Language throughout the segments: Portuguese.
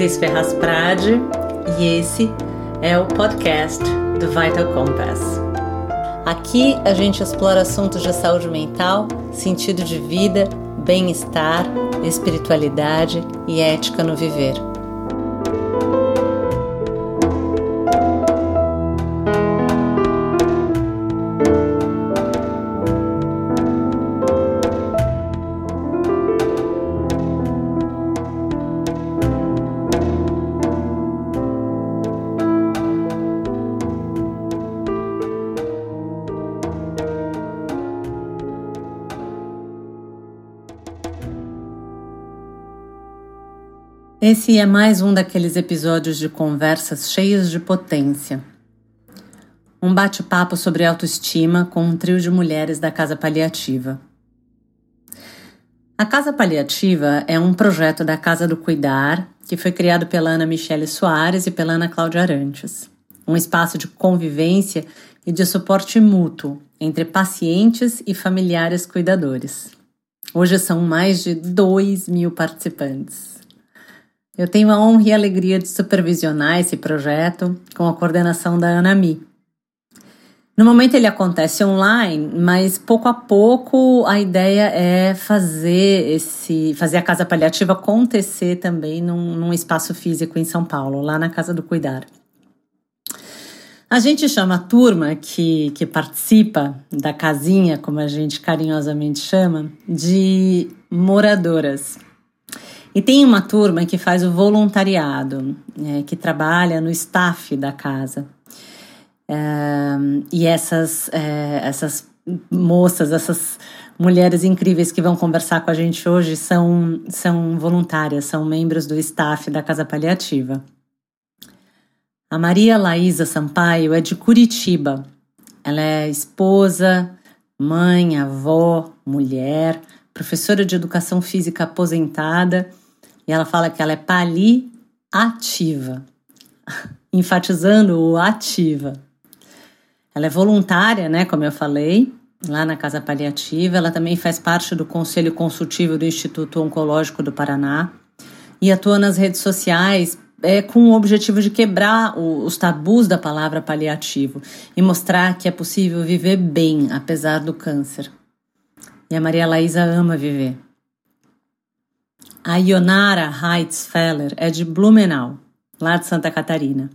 Cris Ferraz Prade e esse é o podcast do Vital Compass. Aqui a gente explora assuntos de saúde mental, sentido de vida, bem-estar, espiritualidade e ética no viver. Esse é mais um daqueles episódios de conversas cheias de potência. Um bate-papo sobre autoestima com um trio de mulheres da Casa Paliativa. A Casa Paliativa é um projeto da Casa do Cuidar que foi criado pela Ana Michele Soares e pela Ana Cláudia Arantes. Um espaço de convivência e de suporte mútuo entre pacientes e familiares cuidadores. Hoje são mais de 2 mil participantes. Eu tenho a honra e a alegria de supervisionar esse projeto com a coordenação da Ana Mi. No momento ele acontece online, mas pouco a pouco a ideia é fazer esse, fazer a casa paliativa acontecer também num, num espaço físico em São Paulo, lá na Casa do Cuidar. A gente chama a turma que, que participa da casinha, como a gente carinhosamente chama, de moradoras. E tem uma turma que faz o voluntariado, é, que trabalha no staff da casa. É, e essas, é, essas moças, essas mulheres incríveis que vão conversar com a gente hoje são, são voluntárias, são membros do staff da Casa Paliativa. A Maria Laísa Sampaio é de Curitiba. Ela é esposa, mãe, avó, mulher, professora de educação física aposentada e ela fala que ela é paliativa, enfatizando o ativa. Ela é voluntária, né, como eu falei, lá na Casa Paliativa. Ela também faz parte do Conselho Consultivo do Instituto Oncológico do Paraná e atua nas redes sociais é, com o objetivo de quebrar o, os tabus da palavra paliativo e mostrar que é possível viver bem apesar do câncer. E a Maria Laísa ama viver. A Ionara Heitzfeller é de Blumenau, lá de Santa Catarina.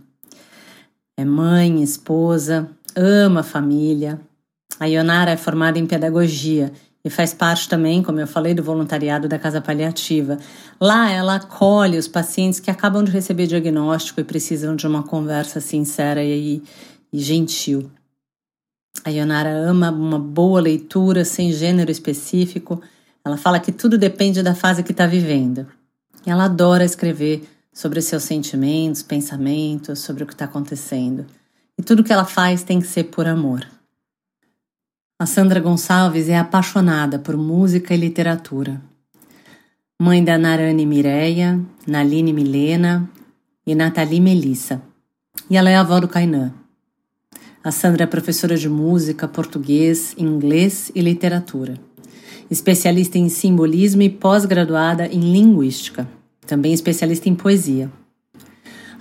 É mãe, esposa, ama a família. A Ionara é formada em pedagogia e faz parte também, como eu falei, do voluntariado da Casa Paliativa. Lá ela acolhe os pacientes que acabam de receber diagnóstico e precisam de uma conversa sincera e, e gentil. A Ionara ama uma boa leitura sem gênero específico ela fala que tudo depende da fase que está vivendo. E ela adora escrever sobre seus sentimentos, pensamentos, sobre o que está acontecendo. E tudo que ela faz tem que ser por amor. A Sandra Gonçalves é apaixonada por música e literatura. Mãe da Narane Mireia, Naline Milena e Nathalie Melissa. E ela é avó do Kainan. A Sandra é professora de música, português, inglês e literatura especialista em simbolismo e pós-graduada em linguística, também especialista em poesia.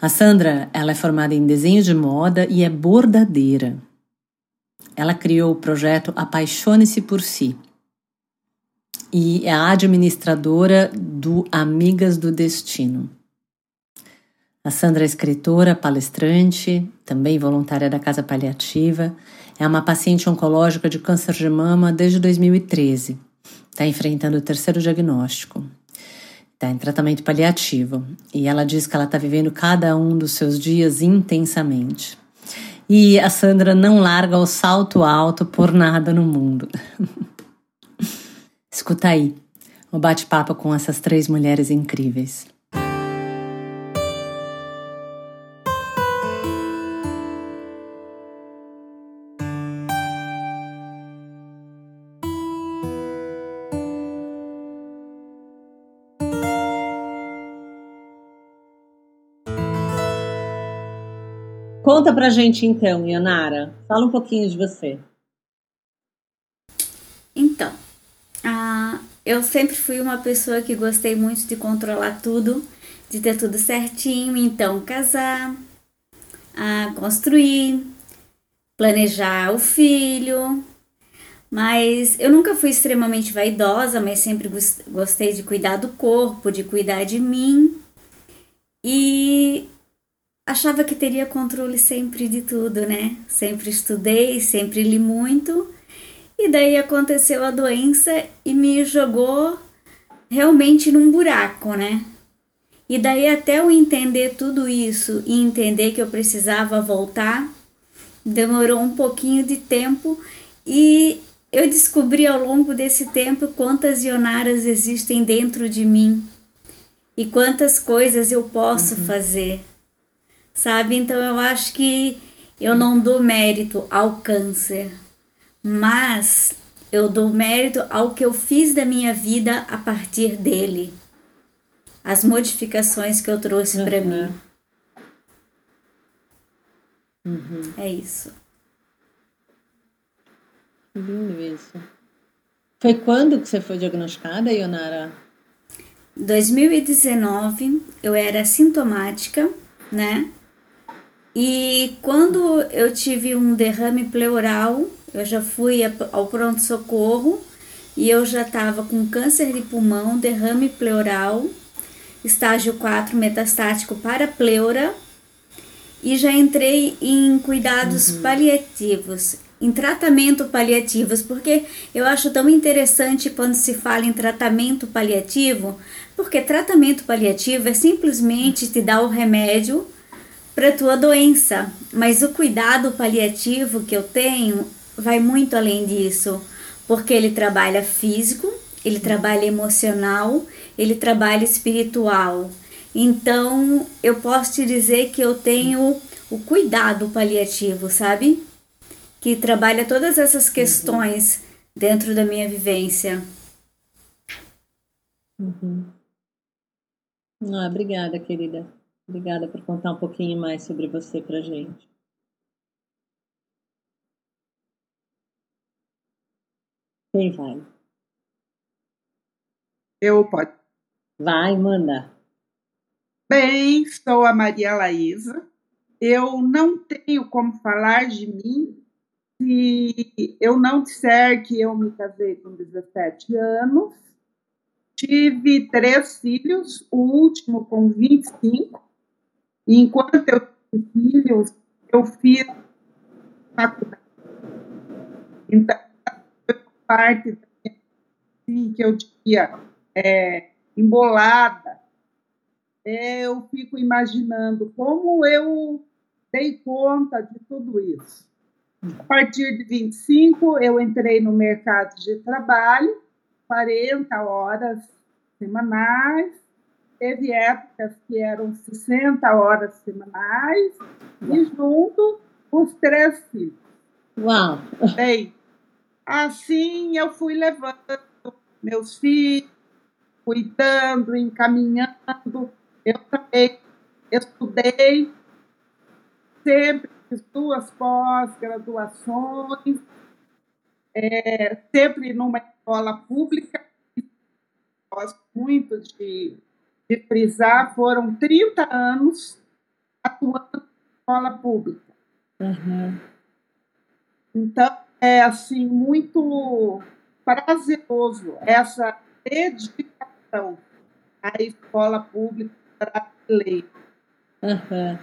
A Sandra, ela é formada em desenho de moda e é bordadeira. Ela criou o projeto Apaixone-se por Si e é a administradora do Amigas do Destino. A Sandra é escritora, palestrante, também voluntária da Casa Paliativa, é uma paciente oncológica de câncer de mama desde 2013 está enfrentando o terceiro diagnóstico, está em tratamento paliativo e ela diz que ela está vivendo cada um dos seus dias intensamente. E a Sandra não larga o salto alto por nada no mundo. Escuta aí o bate-papo com essas três mulheres incríveis. Conta pra gente então, Yanara. Fala um pouquinho de você. Então, eu sempre fui uma pessoa que gostei muito de controlar tudo de ter tudo certinho, então casar, construir, planejar o filho. Mas eu nunca fui extremamente vaidosa, mas sempre gostei de cuidar do corpo, de cuidar de mim. E achava que teria controle sempre de tudo, né? Sempre estudei, sempre li muito. E daí aconteceu a doença e me jogou realmente num buraco, né? E daí até eu entender tudo isso e entender que eu precisava voltar, demorou um pouquinho de tempo e eu descobri ao longo desse tempo quantas Ionaras existem dentro de mim e quantas coisas eu posso uhum. fazer. Sabe? Então eu acho que eu não dou mérito ao câncer, mas eu dou mérito ao que eu fiz da minha vida a partir dele as modificações que eu trouxe uhum. para mim. Uhum. É isso. Lindo isso. Foi quando que você foi diagnosticada, Ionara? 2019, eu era sintomática, né? E quando eu tive um derrame pleural, eu já fui ao pronto-socorro e eu já estava com câncer de pulmão, derrame pleural estágio 4 metastático para pleura e já entrei em cuidados uhum. paliativos, em tratamento paliativos, porque eu acho tão interessante quando se fala em tratamento paliativo, porque tratamento paliativo é simplesmente te dar o remédio para tua doença, mas o cuidado paliativo que eu tenho vai muito além disso, porque ele trabalha físico, ele trabalha emocional, ele trabalha espiritual. Então, eu posso te dizer que eu tenho o cuidado paliativo, sabe? Que trabalha todas essas questões dentro da minha vivência. Uhum. Ah, obrigada, querida. Obrigada por contar um pouquinho mais sobre você pra gente. Quem vai? Eu pode. Vai, manda. Bem, sou a Maria Laísa. Eu não tenho como falar de mim se eu não disser que eu me casei com 17 anos, tive três filhos, o último com 25, e enquanto eu tive filhos, eu fiz faculdade. Então, parte assim, que eu diria é, embolada, é, eu fico imaginando como eu dei conta de tudo isso. A partir de 25, eu entrei no mercado de trabalho, 40 horas semanais, teve épocas que eram 60 horas semanais, e junto os três filhos. Uau! Bem, assim eu fui levando meus filhos, cuidando, encaminhando. Eu também estudei, sempre fiz duas pós-graduações, é, sempre numa escola pública. Gosto muito de, de frisar, foram 30 anos atuando na escola pública. Uhum. Então, é assim, muito prazeroso essa dedicação à escola pública brasileira. Uhum.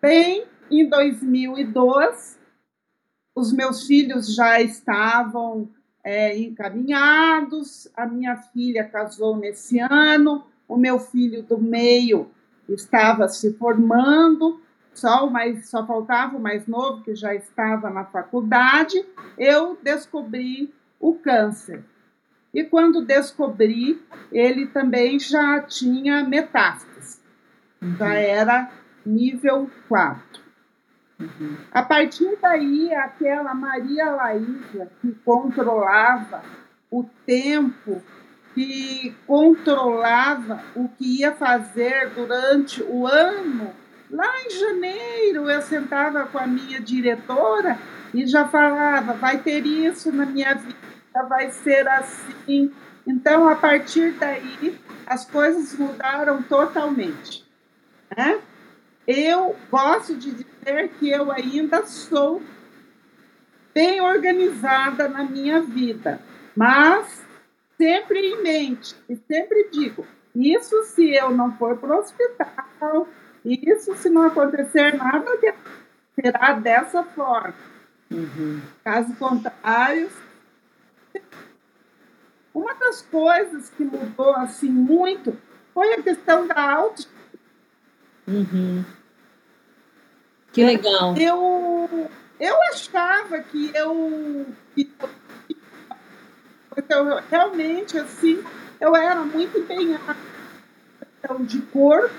Bem, em 2002, os meus filhos já estavam é, encaminhados, a minha filha casou nesse ano, o meu filho do meio estava se formando, só, o mais, só faltava o mais novo, que já estava na faculdade, eu descobri o câncer. E quando descobri, ele também já tinha metástase, uhum. já era nível 4. Uhum. A partir daí, aquela Maria Laísa que controlava o tempo, que controlava o que ia fazer durante o ano, lá em janeiro eu sentava com a minha diretora e já falava: vai ter isso na minha vida vai ser assim. Então, a partir daí, as coisas mudaram totalmente. Né? Eu gosto de dizer que eu ainda sou bem organizada na minha vida, mas sempre em mente, e sempre digo: isso se eu não for para o hospital, isso se não acontecer nada, será dessa forma. Uhum. Caso contrário, uma das coisas que mudou assim muito foi a questão da autoestima. Uhum. Que legal. Eu, eu achava que eu, que eu realmente assim eu era muito empenhada em de corpo,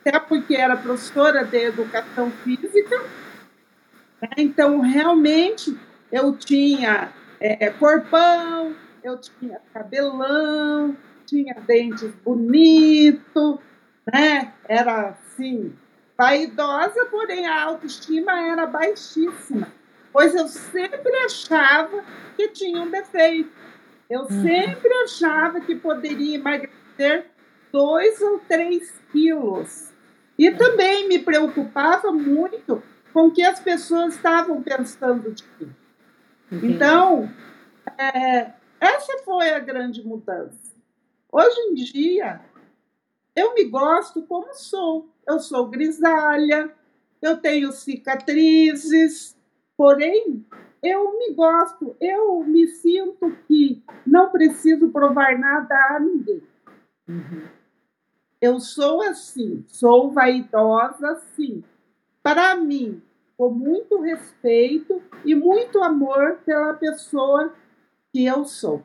até porque era professora de educação física. Né? Então, realmente, eu tinha é, corpão, eu tinha cabelão, tinha dentes bonitos, né? Era assim, vaidosa, porém a autoestima era baixíssima, pois eu sempre achava que tinha um defeito. Eu uhum. sempre achava que poderia emagrecer dois ou três quilos. E uhum. também me preocupava muito com o que as pessoas estavam pensando de mim. Uhum. Então, é, essa foi a grande mudança. Hoje em dia, eu me gosto como sou. Eu sou grisalha, eu tenho cicatrizes, porém, eu me gosto, eu me sinto que não preciso provar nada a ninguém. Uhum. Eu sou assim, sou vaidosa sim. Para mim, com muito respeito e muito amor pela pessoa que eu sou.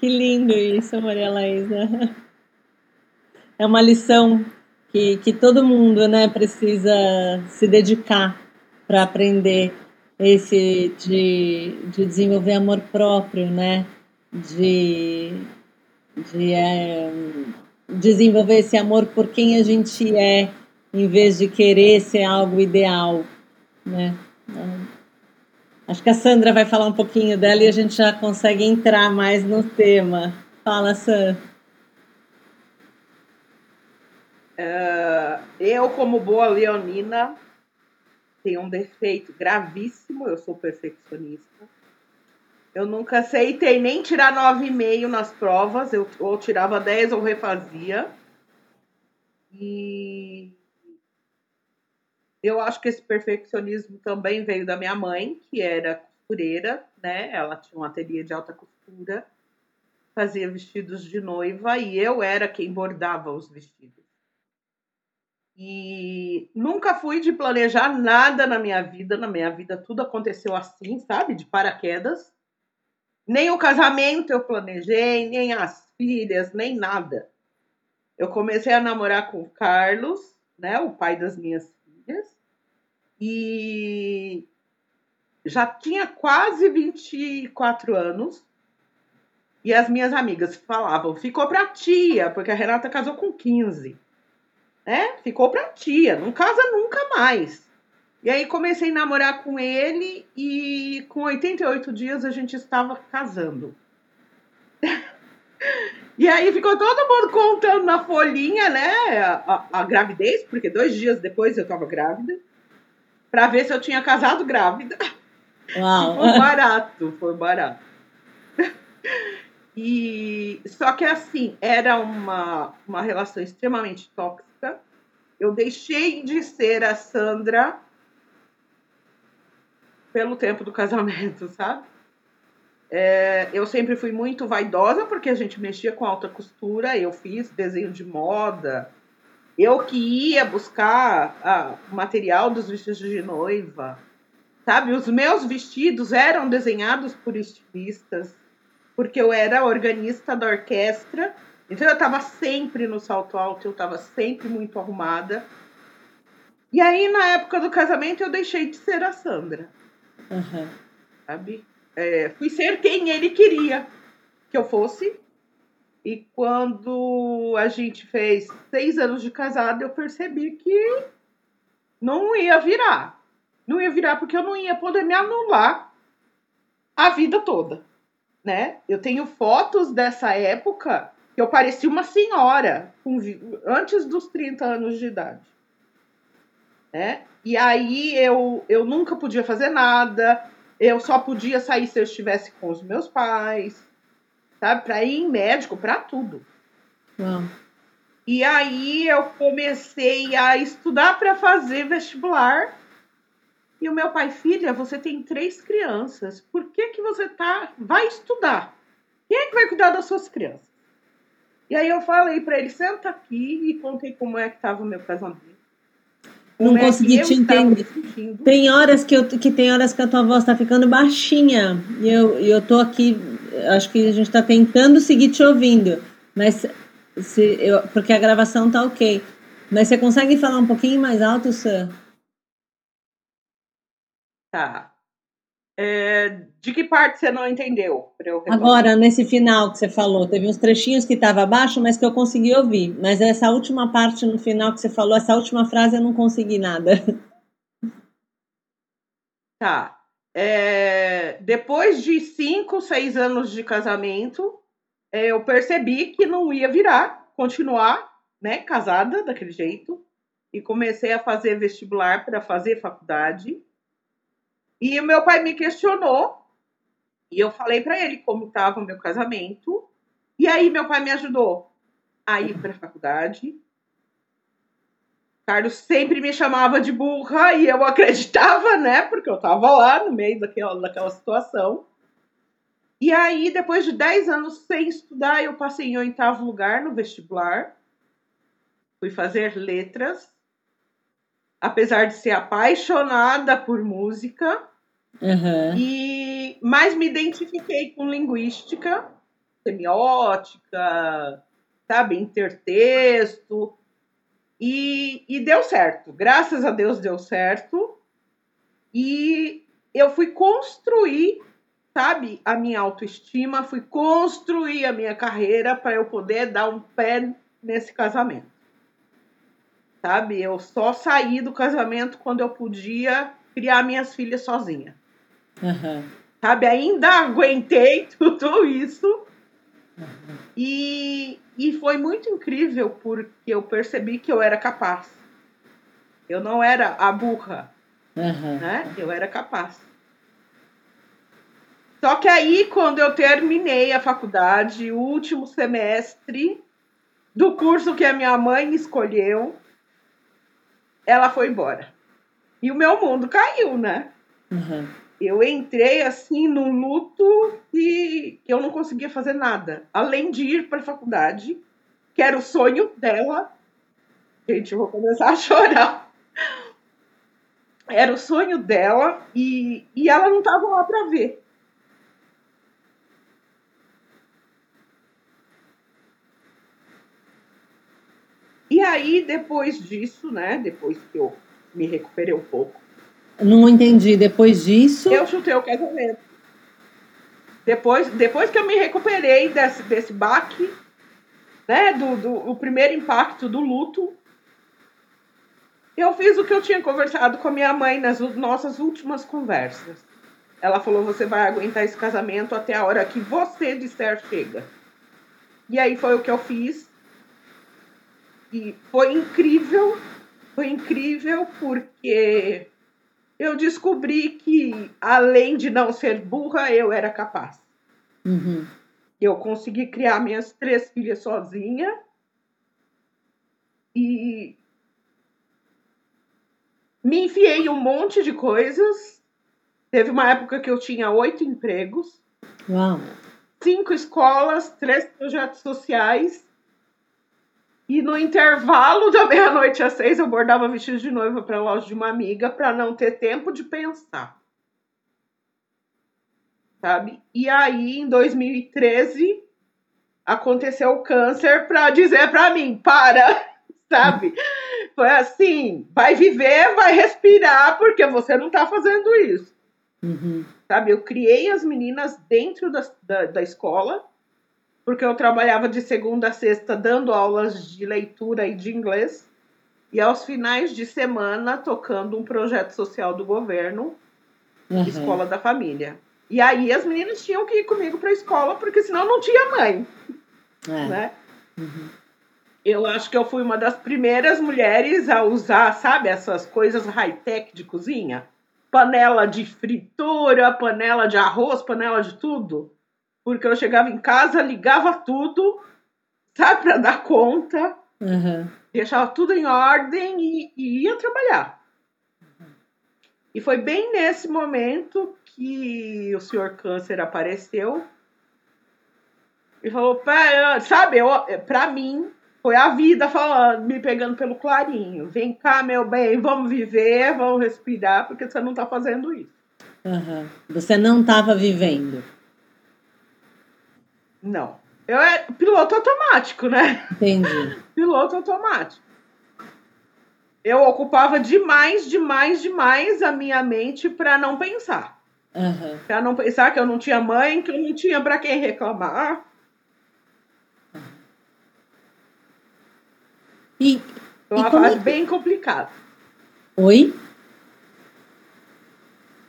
Que lindo isso, Maria Laísa. É uma lição que, que todo mundo né, precisa se dedicar para aprender esse de, de desenvolver amor próprio, né? De, de é, desenvolver esse amor por quem a gente é, em vez de querer ser algo ideal, né? Acho que a Sandra vai falar um pouquinho dela e a gente já consegue entrar mais no tema. Fala, Sandra. Uh, eu, como boa leonina, tenho um defeito gravíssimo. Eu sou perfeccionista. Eu nunca aceitei nem tirar 9,5 nas provas. Eu ou tirava 10 ou refazia. E eu acho que esse perfeccionismo também veio da minha mãe, que era costureira, né? Ela tinha um ateliê de alta costura, fazia vestidos de noiva e eu era quem bordava os vestidos. E nunca fui de planejar nada na minha vida, na minha vida tudo aconteceu assim, sabe? De paraquedas. Nem o casamento eu planejei, nem as filhas, nem nada. Eu comecei a namorar com o Carlos, né, o pai das minhas filhas e já tinha quase 24 anos. E as minhas amigas falavam, ficou pra tia, porque a Renata casou com 15. Né? Ficou pra tia, não casa nunca mais. E aí comecei a namorar com ele e com 88 dias a gente estava casando. e aí ficou todo mundo contando na folhinha, né, a, a, a gravidez, porque dois dias depois eu estava grávida para ver se eu tinha casado grávida. Uau. Foi barato, foi barato. E só que assim, era uma, uma relação extremamente tóxica. Eu deixei de ser a Sandra pelo tempo do casamento, sabe? É, eu sempre fui muito vaidosa porque a gente mexia com alta costura, eu fiz desenho de moda, eu que ia buscar o material dos vestidos de noiva, sabe? Os meus vestidos eram desenhados por estilistas, porque eu era organista da orquestra, então eu estava sempre no salto alto, eu estava sempre muito arrumada. E aí, na época do casamento, eu deixei de ser a Sandra. Uhum. Sabe? É, fui ser quem ele queria que eu fosse. E quando a gente fez seis anos de casado, eu percebi que não ia virar. Não ia virar porque eu não ia poder me anular a vida toda, né? Eu tenho fotos dessa época Eu parecia uma senhora com, antes dos 30 anos de idade. Né? E aí eu, eu nunca podia fazer nada, eu só podia sair se eu estivesse com os meus pais, sabe? Para ir em médico, para tudo. Uau. E aí eu comecei a estudar para fazer vestibular. E o meu pai, filha, você tem três crianças. Por que que você tá? Vai estudar. Quem é que vai cuidar das suas crianças? E aí eu falei para ele, senta aqui e contei como é que tava o meu casamento. Não Como é consegui eu te estava entender. Tem horas que, eu, que tem horas que a tua voz tá ficando baixinha. E eu, eu tô aqui, acho que a gente tá tentando seguir te ouvindo. Mas se eu, porque a gravação tá ok. Mas você consegue falar um pouquinho mais alto, Sam? Tá. É, de que parte você não entendeu? Agora, nesse final que você falou, teve uns trechinhos que tava baixo, mas que eu consegui ouvir. Mas essa última parte no final que você falou, essa última frase eu não consegui nada. Tá. É, depois de cinco, seis anos de casamento, é, eu percebi que não ia virar, continuar, né, casada daquele jeito. E comecei a fazer vestibular para fazer faculdade. E o meu pai me questionou. E eu falei para ele como estava o meu casamento. E aí meu pai me ajudou a ir para a faculdade. Carlos sempre me chamava de burra e eu acreditava, né? Porque eu tava lá no meio daquela, daquela situação. E aí, depois de 10 anos sem estudar, eu passei em oitavo lugar no vestibular. Fui fazer letras. Apesar de ser apaixonada por música. Uhum. E mais me identifiquei com linguística, semiótica, sabe, intertexto. E, e deu certo. Graças a Deus deu certo. E eu fui construir, sabe, a minha autoestima, fui construir a minha carreira para eu poder dar um pé nesse casamento. Sabe, eu só saí do casamento quando eu podia criar minhas filhas sozinha. Uhum. Sabe, ainda aguentei tudo isso. E, e foi muito incrível porque eu percebi que eu era capaz. Eu não era a burra, Uhum. né? Eu era capaz. Só que aí, quando eu terminei a faculdade, o último semestre do curso que a minha mãe escolheu, ela foi embora. E o meu mundo caiu, né? Uhum. eu entrei assim num luto e eu não conseguia fazer nada, além de ir para a faculdade, que era o sonho dela. Gente, eu vou começar a chorar. Era o sonho dela e, e ela não estava lá para ver. E aí, depois disso, né? Depois que eu me recuperei um pouco, Não entendi. Depois disso. eu chutei o casamento. Depois, depois que eu me recuperei desse, desse baque, né, do, do o primeiro impacto do luto, eu fiz o que eu tinha conversado com a minha mãe nas nossas últimas conversas. Ela falou: você vai aguentar esse casamento até a hora que você disser chega. E aí foi o que eu fiz. E foi incrível, foi incrível porque eu descobri que, além de não ser burra, eu era capaz. Uhum. Eu consegui criar minhas três filhas sozinha. E me enfiei em um monte de coisas. Teve uma época que eu tinha oito empregos, Uau. cinco escolas, três projetos sociais. E no intervalo da meia-noite às seis, eu bordava vestido de noiva para a loja de uma amiga para não ter tempo de pensar. Sabe? E aí, em 2013, aconteceu o câncer para dizer para mim: para, sabe? Foi assim: vai viver, vai respirar, porque você não tá fazendo isso. Uhum. Sabe? Eu criei as meninas dentro da, da, da escola, porque eu trabalhava de segunda a sexta dando aulas de leitura e de inglês, e aos finais de semana tocando um projeto social do governo, Uhum. Escola da Família. E aí as meninas tinham que ir comigo para a escola, porque senão não tinha mãe, É. né? Uhum. Eu acho que eu fui uma das primeiras mulheres a usar, sabe, essas coisas high-tech de cozinha. Panela de fritura, panela de arroz, panela de tudo. Porque eu chegava em casa, ligava tudo, sabe, para dar conta. Uhum. Deixava tudo em ordem e, e ia trabalhar. E foi bem nesse momento que o senhor Câncer apareceu e falou, sabe, para mim foi a vida falando, me pegando pelo clarinho. Vem cá, meu bem, vamos viver, vamos respirar, porque você não está fazendo isso. Uhum. Você não estava vivendo. Não. Eu é piloto automático, né? Entendi. piloto automático eu ocupava demais, demais, demais a minha mente para não pensar. Uhum. Para não pensar que eu não tinha mãe, que eu não tinha para quem reclamar. E, Foi uma fase é que... bem complicada. Oi?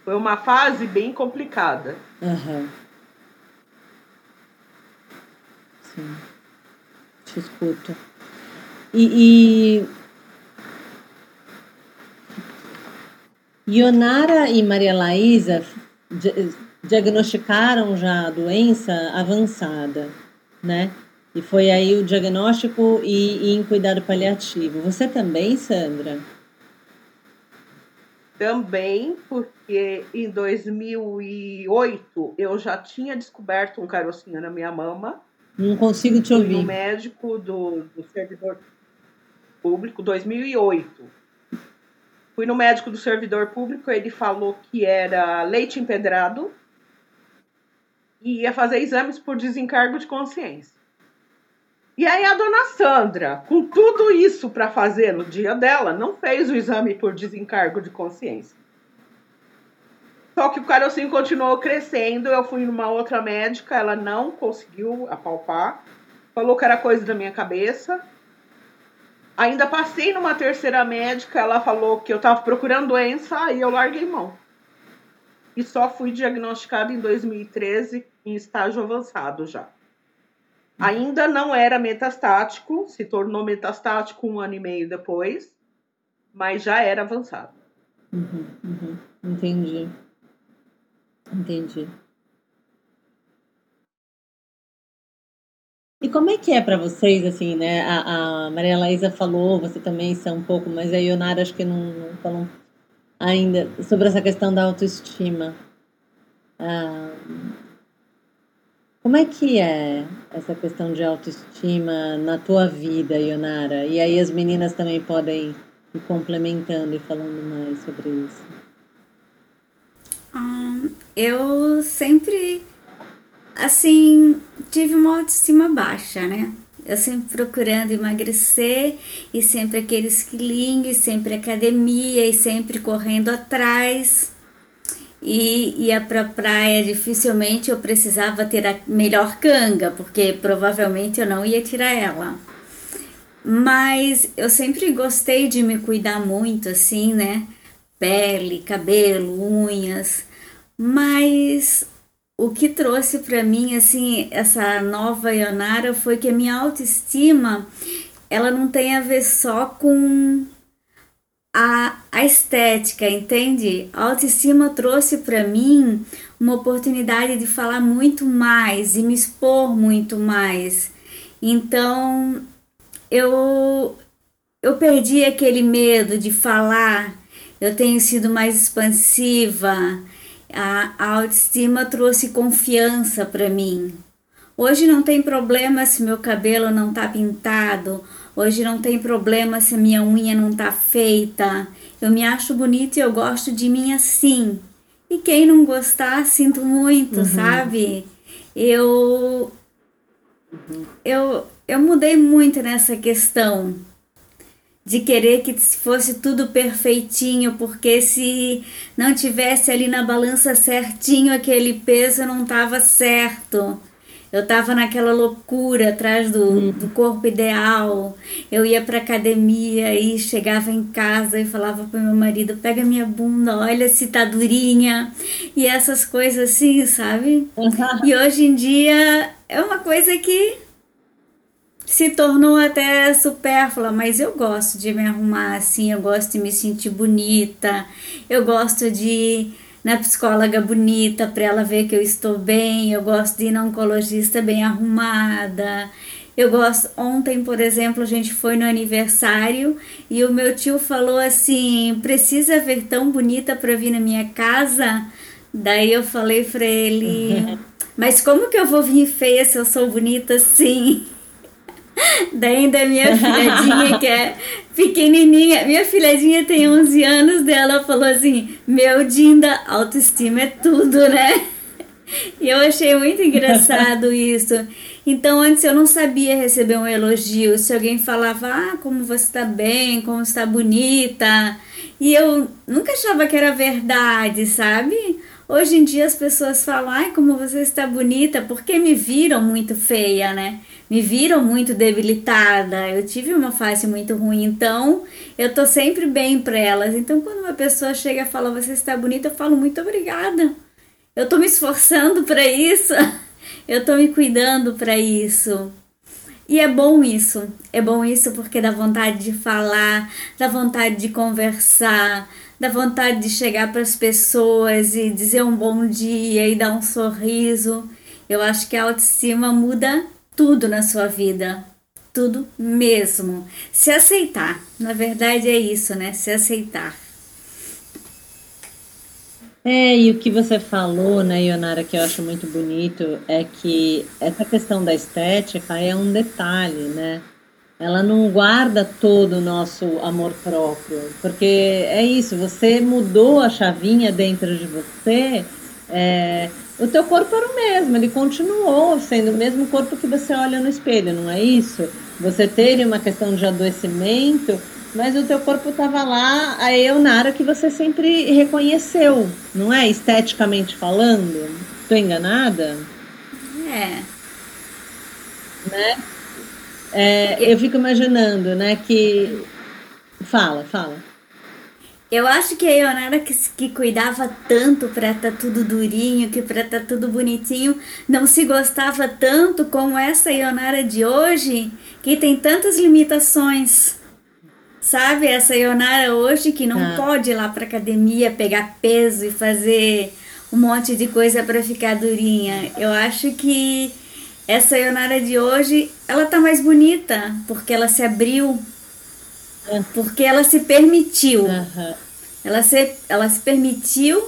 Foi uma fase bem complicada. Uhum. Sim. Te escuto. E, e Ionara e Maria Laísa diagnosticaram já a doença avançada, né? E foi aí o diagnóstico e, e em cuidado paliativo. Você também, Sandra? Também, porque em 2008 eu já tinha descoberto um carocinho na minha mama. Não consigo te ouvir. No médico do, do servidor público, 2008. Fui no médico do servidor público, ele falou que era leite empedrado e ia fazer exames por desencargo de consciência. E aí a dona Sandra, com tudo isso para fazer no dia dela, não fez o exame por desencargo de consciência. Só que o carocinho continuou crescendo, eu fui numa outra médica, ela não conseguiu apalpar, falou que era coisa da minha cabeça, Ainda passei numa terceira médica, ela falou que eu estava procurando doença, aí eu larguei mão. E só fui diagnosticada em 2013 em estágio avançado já. Ainda não era metastático, se tornou metastático um ano e meio depois, mas já era avançado. Uhum, uhum. Entendi. Entendi. E como é que é para vocês, assim, né? A, a Maria Laísa falou, você também são um pouco, mas a Ionara acho que não, não falou ainda sobre essa questão da autoestima. Ah, como é que é essa questão de autoestima na tua vida, Ionara? E aí as meninas também podem ir complementando e falando mais sobre isso. Eu sempre assim, tive uma autoestima baixa, né? Eu sempre procurando emagrecer e sempre aqueles quilinhos, sempre academia e sempre correndo atrás. E ia pra praia, dificilmente eu precisava ter a melhor canga, porque provavelmente eu não ia tirar ela. Mas eu sempre gostei de me cuidar muito, assim, né? Pele, cabelo, unhas. Mas o que trouxe para mim assim essa nova Ionara foi que a minha autoestima ela não tem a ver só com a, a estética, entende? A autoestima trouxe para mim uma oportunidade de falar muito mais e me expor muito mais. Então eu eu perdi aquele medo de falar. Eu tenho sido mais expansiva a, a autoestima trouxe confiança para mim. Hoje não tem problema se meu cabelo não tá pintado, hoje não tem problema se a minha unha não tá feita. Eu me acho bonita e eu gosto de mim assim. E quem não gostar, sinto muito, uhum. sabe? Eu, uhum. eu eu mudei muito nessa questão de querer que fosse tudo perfeitinho, porque se não tivesse ali na balança certinho aquele peso não estava certo. Eu estava naquela loucura atrás do, uhum. do corpo ideal. Eu ia para academia e chegava em casa e falava para meu marido: pega minha bunda, olha se tá durinha. E essas coisas assim, sabe? Uhum. E hoje em dia é uma coisa que se tornou até supérflua, mas eu gosto de me arrumar assim, eu gosto de me sentir bonita, eu gosto de ir na psicóloga bonita para ela ver que eu estou bem, eu gosto de ir na oncologista bem arrumada. Eu gosto. Ontem, por exemplo, a gente foi no aniversário e o meu tio falou assim: precisa ver tão bonita para vir na minha casa. Daí eu falei para ele: mas como que eu vou vir feia se eu sou bonita assim? Daí ainda minha filhadinha, que é pequenininha, minha filhadinha tem 11 anos dela, falou assim: Meu Dinda, autoestima é tudo, né? E eu achei muito engraçado isso. Então, antes eu não sabia receber um elogio. Se alguém falava, ah, como você está bem, como está bonita. E eu nunca achava que era verdade, sabe? Hoje em dia as pessoas falam, ai, como você está bonita, porque me viram muito feia, né? Me viram muito debilitada. Eu tive uma fase muito ruim, então eu tô sempre bem para elas. Então quando uma pessoa chega e fala, você está bonita, eu falo muito obrigada. Eu tô me esforçando para isso. Eu tô me cuidando para isso. E é bom isso. É bom isso porque dá vontade de falar, dá vontade de conversar, dá vontade de chegar para as pessoas e dizer um bom dia e dar um sorriso. Eu acho que a autoestima muda tudo na sua vida. Tudo mesmo. Se aceitar. Na verdade é isso, né? Se aceitar. É, e o que você falou, né, Ionara, que eu acho muito bonito, é que essa questão da estética é um detalhe, né? ela não guarda todo o nosso amor próprio, porque é isso, você mudou a chavinha dentro de você, é, o teu corpo era o mesmo, ele continuou sendo o mesmo corpo que você olha no espelho, não é isso? Você teve uma questão de adoecimento, mas o teu corpo estava lá, a Eunara que você sempre reconheceu, não é? Esteticamente falando. Estou enganada? É. Né? É, eu fico imaginando, né, que. Fala, fala. Eu acho que a Ionara que, que cuidava tanto pra estar tá tudo durinho, que pra estar tá tudo bonitinho, não se gostava tanto como essa Ionara de hoje, que tem tantas limitações. Sabe, essa Ionara hoje que não ah. pode ir lá pra academia pegar peso e fazer um monte de coisa para ficar durinha. Eu acho que essa Ionara de hoje, ela tá mais bonita, porque ela se abriu, é. porque ela se permitiu. Uhum. Ela se, ela se permitiu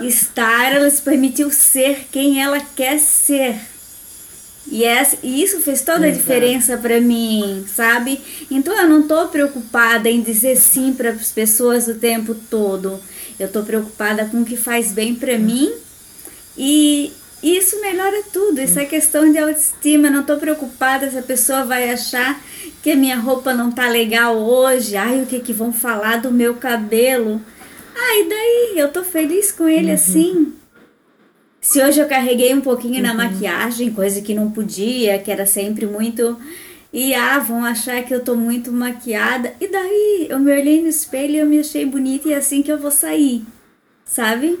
estar, ela se permitiu ser quem ela quer ser. E, essa, e isso fez toda a diferença para mim, sabe? Então eu não tô preocupada em dizer sim para as pessoas o tempo todo. Eu tô preocupada com o que faz bem para mim e, e isso melhora tudo. Isso é questão de autoestima. Não estou preocupada se a pessoa vai achar que a minha roupa não tá legal hoje. Ai, o que que vão falar do meu cabelo? Ai, daí? Eu tô feliz com ele uhum. assim. Se hoje eu carreguei um pouquinho uhum. na maquiagem, coisa que não podia, que era sempre muito. E ah, vão achar que eu tô muito maquiada. E daí? Eu me olhei no espelho e eu me achei bonita e é assim que eu vou sair. Sabe?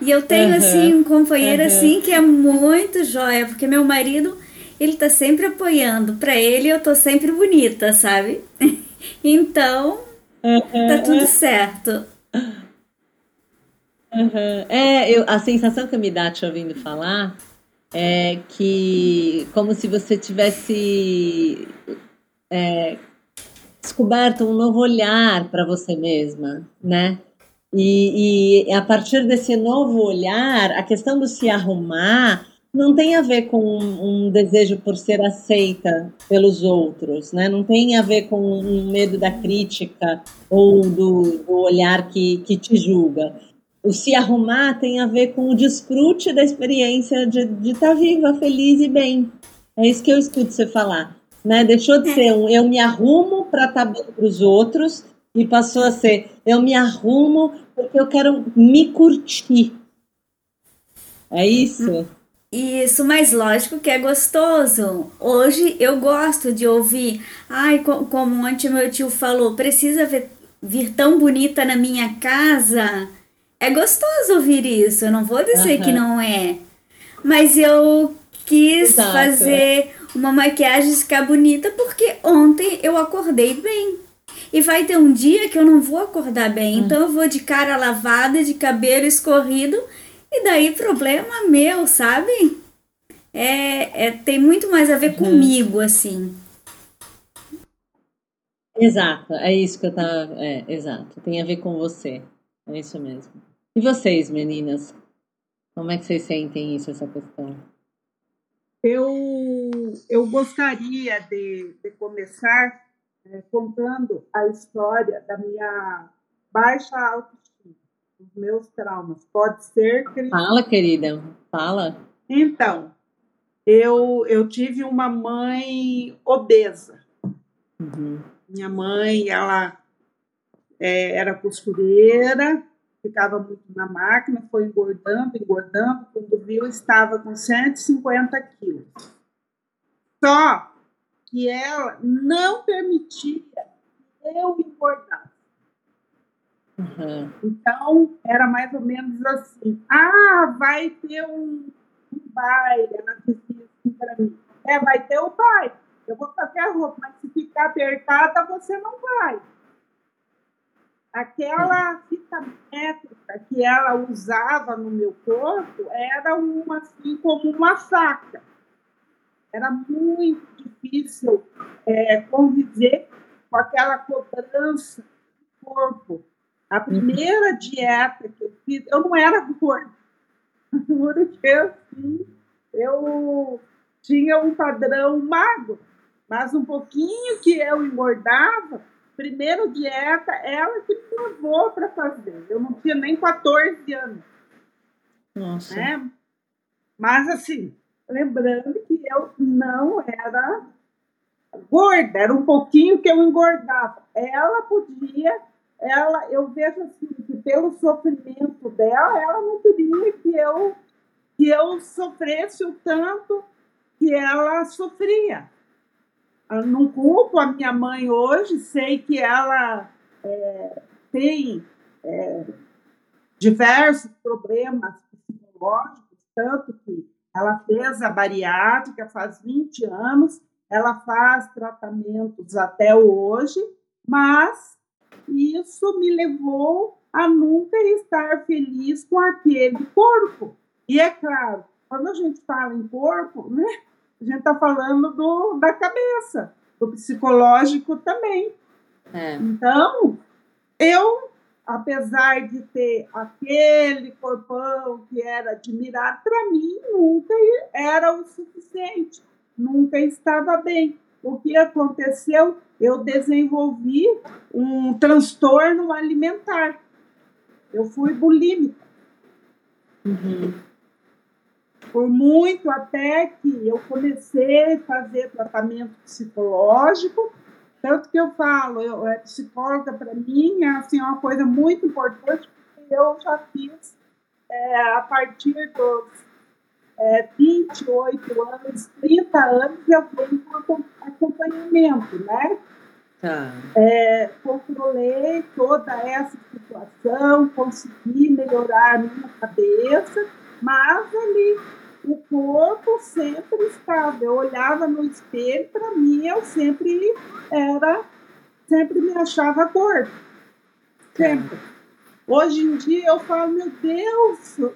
E eu tenho, uhum, assim, um companheiro, uhum. assim, que é muito jóia, porque meu marido, ele tá sempre apoiando. Pra ele, eu tô sempre bonita, sabe? então, uhum. tá tudo certo. É, eu, a sensação que me dá te ouvindo falar é que, como se você tivesse é, descoberto um novo olhar para você mesma, né? E, e a partir desse novo olhar, a questão do se arrumar não tem a ver com um, um desejo por ser aceita pelos outros, né? Não tem a ver com um medo da crítica ou do, do olhar que, que te julga. O se arrumar tem a ver com o desfrute da experiência de estar tá viva, feliz e bem. É isso que eu escuto você falar. Né? Deixou de ser um eu me arrumo para estar tá bem para os outros e passou a ser eu me arrumo porque eu quero me curtir. É isso? Isso, mas lógico que é gostoso. Hoje eu gosto de ouvir. Ai, como ontem meu tio falou, precisa ver, vir tão bonita na minha casa. É gostoso ouvir isso. Eu não vou dizer uhum. que não é. Mas eu quis Exato. fazer uma maquiagem ficar bonita porque ontem eu acordei bem. E vai ter um dia que eu não vou acordar bem, hum. então eu vou de cara lavada, de cabelo escorrido, e daí problema meu, sabe? É, é tem muito mais a ver uhum. comigo, assim. Exato, é isso que eu tava. É, exato, tem a ver com você. É isso mesmo. E vocês, meninas? Como é que vocês sentem isso, essa questão? Eu, eu gostaria de, de começar é, contando a história da minha baixa autoestima, dos meus traumas. Pode ser que. Fala, querida, fala. Então, eu, eu tive uma mãe obesa. Uhum. Minha mãe, ela é, era costureira, ficava muito na máquina, foi engordando, engordando. Quando viu, estava com 150 quilos. Só que ela não permitia que eu engordasse. Uhum. Então, era mais ou menos assim: ah, vai ter um, um baile. Ela dizia assim para mim: é, vai ter o baile. Eu vou fazer a roupa, mas se ficar apertada, você não vai aquela fita métrica que ela usava no meu corpo era uma assim como uma faca. Era muito difícil é, conviver com aquela cobrança do corpo. A primeira dieta que eu fiz, eu não era gorda, porque assim, eu tinha um padrão magro, mas um pouquinho que eu engordava, primeiro dieta, ela que me levou para fazer. Eu não tinha nem 14 anos. Nossa. Né? Mas, assim, lembrando que eu não era gorda, era um pouquinho que eu engordava. Ela podia, ela, eu vejo assim, que pelo sofrimento dela, ela não queria que eu, que eu sofresse o tanto que ela sofria. Ah, não culpo a minha mãe hoje, sei que ela é, tem é, diversos problemas psicológicos, tanto que ela fez a bariátrica faz 20 anos, ela faz tratamentos até hoje, mas isso me levou a nunca estar feliz com aquele corpo. E é claro, quando a gente fala em corpo, né, a gente está falando do, da cabeça, do psicológico também. É. Então, eu, apesar de ter aquele corpão que era admirado, para mim nunca era o suficiente, nunca estava bem. O que aconteceu? Eu desenvolvi um transtorno alimentar. Eu fui bulímica. Uhum por muito até que eu comecei a fazer tratamento psicológico, tanto que eu falo, eu, é, psicóloga para mim é assim, uma coisa muito importante, porque eu já fiz é, a partir dos é, 28 anos, 30 anos, eu venho com acompanhamento, né? Tá. É, controlei toda essa situação, consegui melhorar a minha cabeça, mas ali o corpo sempre estava. Eu olhava no espelho, para mim, eu sempre era, sempre me achava gordo. Sempre. Hoje em dia eu falo, meu Deus,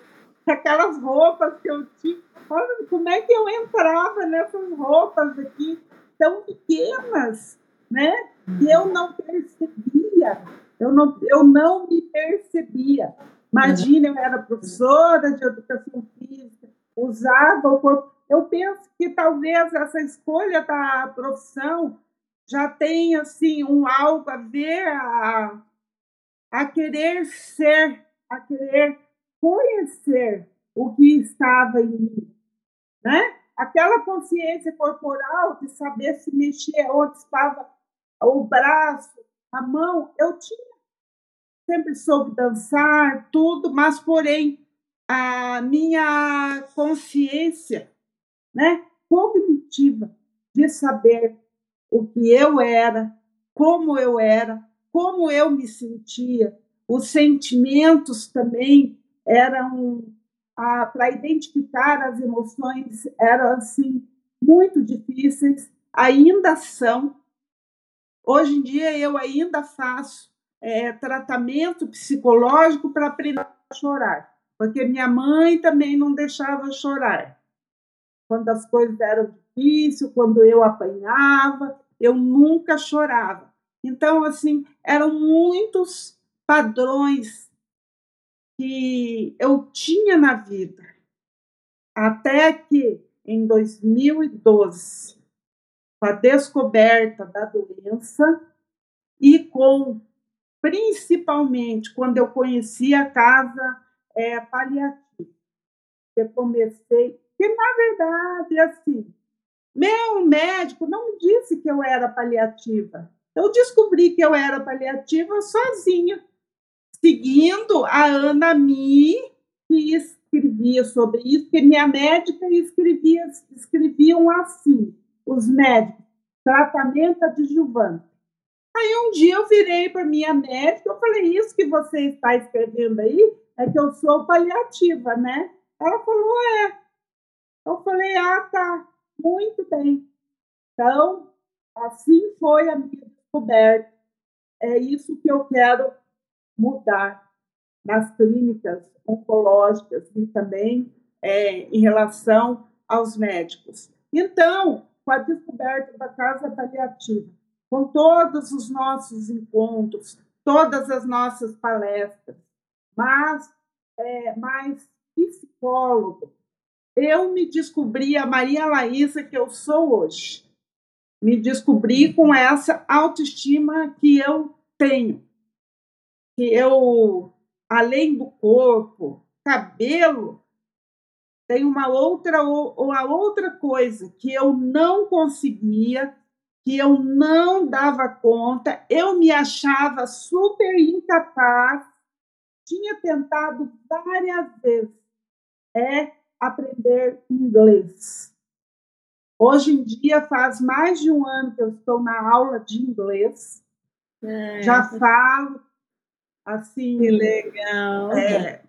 aquelas roupas que eu tinha, olha, como é que eu entrava nessas roupas aqui tão pequenas, né? E eu não percebia, eu não, eu não me percebia. Imagina, eu era professora de educação usava o corpo. Eu penso que talvez essa escolha da profissão já tenha assim um algo a ver a, a querer ser, a querer conhecer o que estava em mim, né? Aquela consciência corporal de saber se mexer onde estava o braço, a mão, eu tinha. Sempre soube dançar, tudo, mas porém a minha consciência né, cognitiva de saber o que eu era, como eu era, como eu me sentia. Os sentimentos também eram para identificar as emoções eram assim muito difíceis, ainda são. Hoje em dia eu ainda faço é, tratamento psicológico para aprender a chorar, porque minha mãe também não deixava chorar. Quando as coisas eram difíceis, quando eu apanhava, eu nunca chorava. Então, assim, eram muitos padrões que eu tinha na vida. Até que em 2012, com a descoberta da doença e com principalmente quando eu conheci a casa é, paliativa. Eu comecei, que na verdade, assim, meu médico não me disse que eu era paliativa. Eu descobri que eu era paliativa sozinha, seguindo a Ana Mi, que escrevia sobre isso, que minha médica escrevia, escreviam assim, os médicos, tratamento adjuvante. Aí um dia eu virei para minha médica, eu falei, isso que você está escrevendo aí é que eu sou paliativa, né? Ela falou, é. Eu falei, ah, tá, muito bem. Então, assim foi a minha descoberta. É isso que eu quero mudar nas clínicas oncológicas e também é, em relação aos médicos. Então, com a descoberta da casa paliativa, com todos os nossos encontros, todas as nossas palestras, mas é, mais psicólogo. Eu me descobri a Maria Laísa que eu sou hoje. Me descobri com essa autoestima que eu tenho. Que eu, além do corpo, cabelo, tem uma outra ou a outra coisa que eu não conseguia que eu não dava conta, eu me achava super incapaz, tinha tentado várias vezes é aprender inglês. Hoje em dia faz mais de um ano que eu estou na aula de inglês. É. Já falo assim, que legal. É,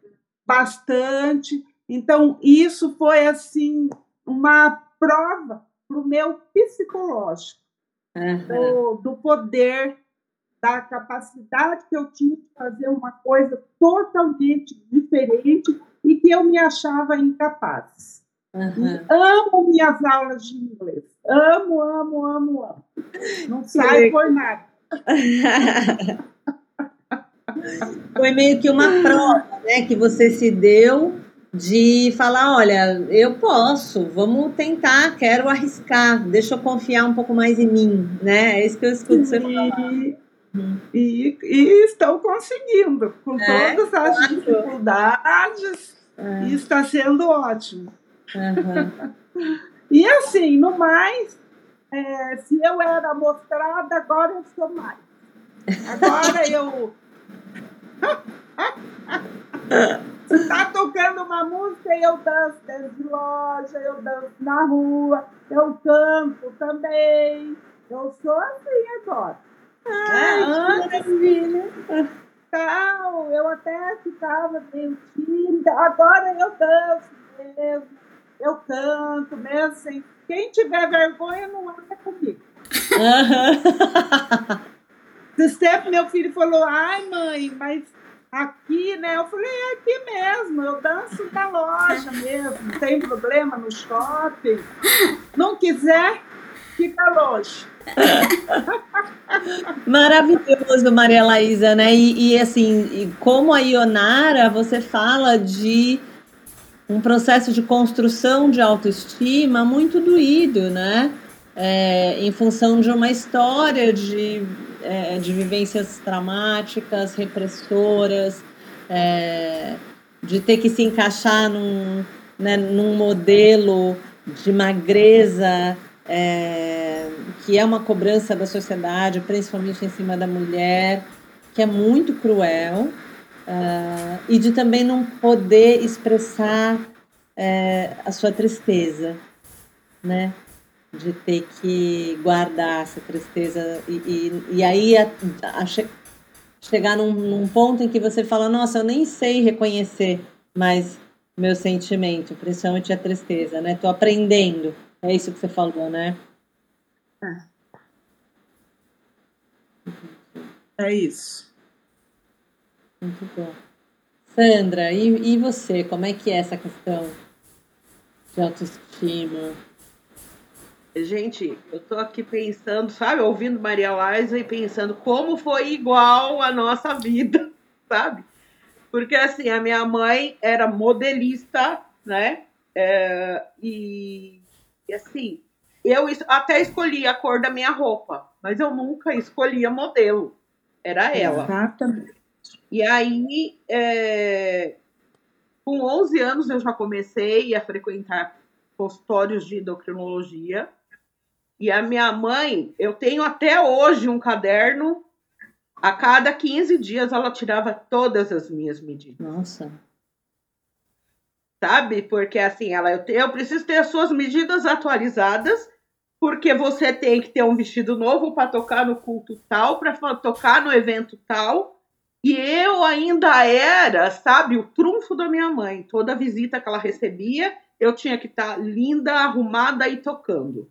bastante. Então isso foi assim uma prova para o meu psicológico uhum. do, do poder, da capacidade que eu tinha de fazer uma coisa totalmente diferente e que eu me achava incapaz. Uhum. amo minhas aulas de inglês. Amo, amo, amo, amo. Não sai por nada. Foi meio que uma prova, né, que você se deu de falar, olha, eu posso, vamos tentar, quero arriscar, deixa eu confiar um pouco mais em mim, né? É isso que eu escuto você falar. E, e estão conseguindo, com é, todas as claro. dificuldades, é. e está sendo ótimo. Uhum. e assim, no mais, é, se eu era mostrada, agora eu sou mais. Agora eu. Está tocando uma música e eu danço dentro de loja, eu danço na rua, eu canto também. Eu sou assim agora. Ai, é, maravilha. Então, eu até ficava meio tímida, agora eu danço mesmo, eu canto mesmo assim. Quem tiver vergonha não anda comigo. Esse tempo meu filho falou, ai mãe, mas aqui, né? Eu falei, é aqui mesmo, eu danço na loja mesmo, não tem problema no shopping. Não quiser, fica longe. Maravilhoso, Maria Laísa, né? E, e assim, e como a Ionara, você fala de um processo de construção de autoestima muito doído, né? É, em função de uma história de é, de vivências traumáticas, repressoras, é, de ter que se encaixar num, né, num modelo de magreza é, que é uma cobrança da sociedade, principalmente em cima da mulher, que é muito cruel, uh, e de também não poder expressar é, a sua tristeza, né? de ter que guardar essa tristeza e, e, e aí a, a che, chegar num, num, ponto em que você fala, nossa, eu nem sei reconhecer mais meu sentimento, principalmente a tristeza, né? Tô aprendendo É isso que você falou, né? É, é isso. Muito bom. Sandra, e, e você? Como é que é essa questão de autoestima? Gente, eu tô aqui pensando, sabe, ouvindo Maria Liza e pensando como foi igual a nossa vida, sabe? Porque assim, a minha mãe era modelista, né? É, e, e, assim, eu até escolhi a cor da minha roupa, mas eu nunca escolhia modelo. Era ela. Exatamente. E aí, é, com 11 anos, eu já comecei a frequentar consultórios de endocrinologia. E a minha mãe, eu tenho até hoje um caderno. A cada 15 dias ela tirava todas as minhas medidas. Nossa. Sabe? Porque assim, ela eu, eu preciso ter as suas medidas atualizadas, porque você tem que ter um vestido novo para tocar no culto tal, para tocar no evento tal. E eu ainda era, sabe, o trunfo da minha mãe. Toda visita que ela recebia, eu tinha que estar tá linda, arrumada e tocando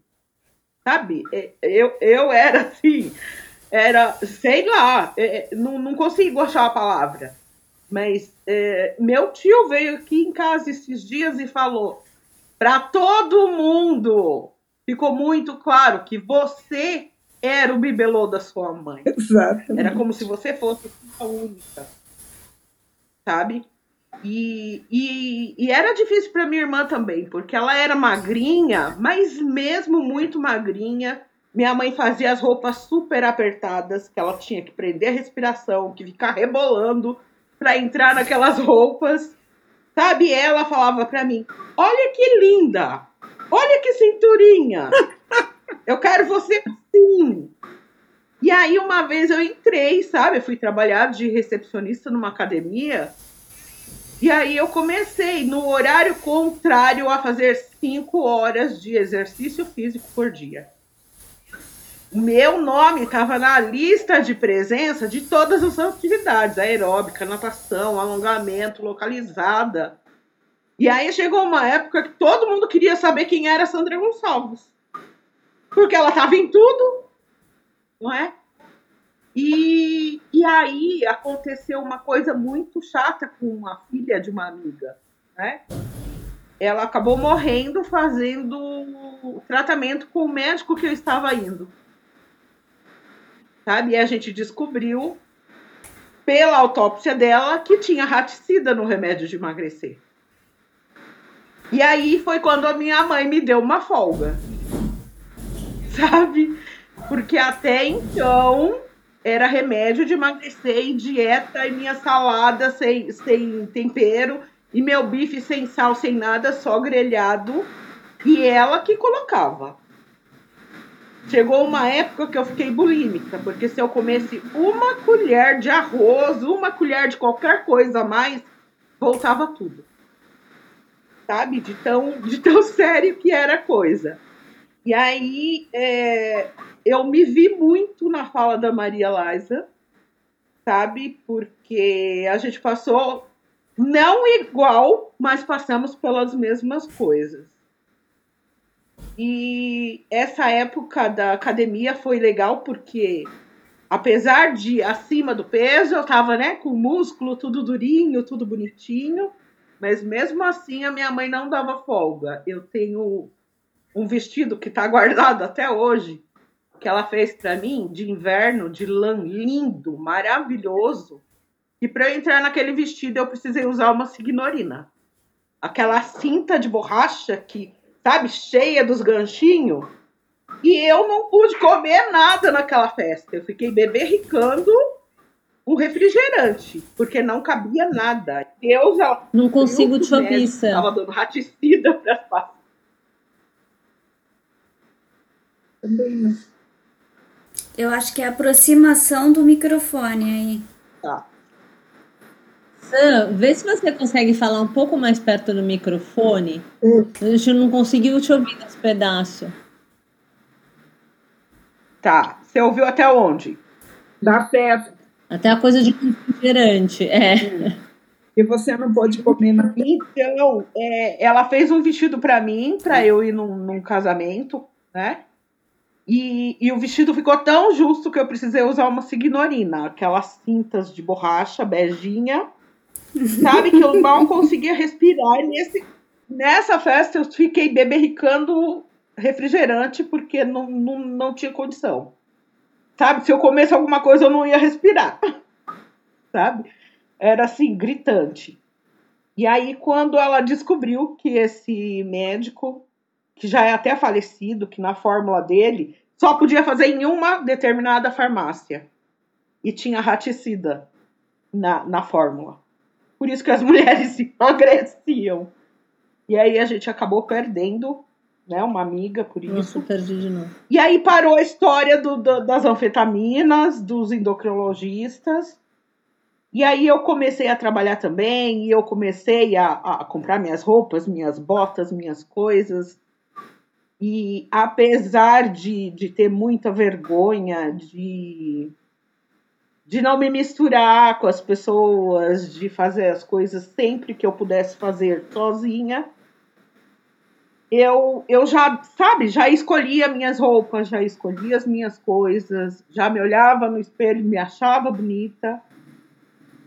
sabe? É, eu, eu era assim, era, sei lá, é, não, não consigo achar a palavra. Mas é, meu tio veio aqui em casa esses dias e falou para todo mundo, ficou muito claro que você era o bibelô da sua mãe. Exato. Era como se você fosse a única, sabe? E, e, e, era difícil para minha irmã também, porque ela era magrinha, mas mesmo muito magrinha, minha mãe fazia as roupas super apertadas, que ela tinha que prender a respiração, que ficar rebolando para entrar naquelas roupas. Sabe? Ela falava para mim: Olha que linda! Olha que cinturinha! Eu quero você assim! E aí, uma vez eu entrei, sabe? Eu fui trabalhar de recepcionista numa academia. E aí eu comecei no horário contrário a fazer cinco horas de exercício físico por dia. Meu nome estava na lista de presença de todas as atividades, aeróbica, natação, alongamento, localizada. E aí chegou uma época que todo mundo queria saber quem era Sandra Gonçalves. Porque ela estava em tudo, não é? E, e aí aconteceu uma coisa muito chata com a filha de uma amiga, né? Ela acabou morrendo fazendo tratamento com o médico que eu estava indo. Sabe? E a gente descobriu pela autópsia dela que tinha raticida no remédio de emagrecer. E aí foi quando a minha mãe me deu uma folga. Sabe? Porque até então era remédio de emagrecer e dieta e minha salada sem, sem tempero e meu bife sem sal, sem nada, só grelhado. E ela que colocava. Chegou uma época que eu fiquei bulímica, porque se eu comesse uma colher de arroz, uma colher de qualquer coisa a mais, voltava tudo. Sabe? De tão, de tão sério que era a coisa. E aí é, eu me vi muito na fala da Maria Liza, sabe? Porque a gente passou não igual, mas passamos pelas mesmas coisas. E essa época da academia foi legal porque apesar de acima do peso, eu tava, né, com músculo tudo durinho, tudo bonitinho, mas mesmo assim a minha mãe não dava folga. Eu tenho um vestido que tá guardado até hoje, que ela fez para mim de inverno, de lã lindo, maravilhoso. E para eu entrar naquele vestido eu precisei usar uma signorina. Aquela cinta de borracha que, sabe, cheia dos ganchinhos. E eu não pude comer nada naquela festa. Eu fiquei beberricando um refrigerante, porque não cabia nada. Deus, ela, não consigo te ouvir, Estava dando raticida para as Também não. Eu acho que é a aproximação do microfone aí. Tá. Vê se você consegue falar um pouco mais perto do microfone. Hum. A gente não conseguiu te ouvir nesse pedaço. Tá. Você ouviu até onde? Da festa. Até a coisa de refrigerante, é. Que você não pôde comer na Então, é, ela fez um vestido para mim, para eu ir num, num casamento, né? E, e, o vestido ficou tão justo que eu precisei usar uma signorina, aquelas cintas de borracha beijinha, sabe? Que eu mal conseguia respirar. E nesse, nessa festa eu fiquei beberricando refrigerante porque não, não, não tinha condição. Sabe? Se eu comesse alguma coisa eu não ia respirar. Sabe? Era assim, gritante. E aí, quando ela descobriu que esse médico, que já é até falecido, que na fórmula dele só podia fazer em uma determinada farmácia. E tinha raticida na, na fórmula. Por isso que as mulheres emagreciam. E aí a gente acabou perdendo né, uma amiga por isso. Nossa, perdi de novo. E aí parou a história do, do, das anfetaminas, dos endocrinologistas. E aí eu comecei a trabalhar também, e eu comecei a, a comprar minhas roupas, minhas botas, minhas coisas. E apesar de, de ter muita vergonha, de, de não me misturar com as pessoas, de fazer as coisas sempre que eu pudesse fazer sozinha, eu, eu já, sabe, já escolhia minhas roupas, já escolhia as minhas coisas, já me olhava no espelho me achava bonita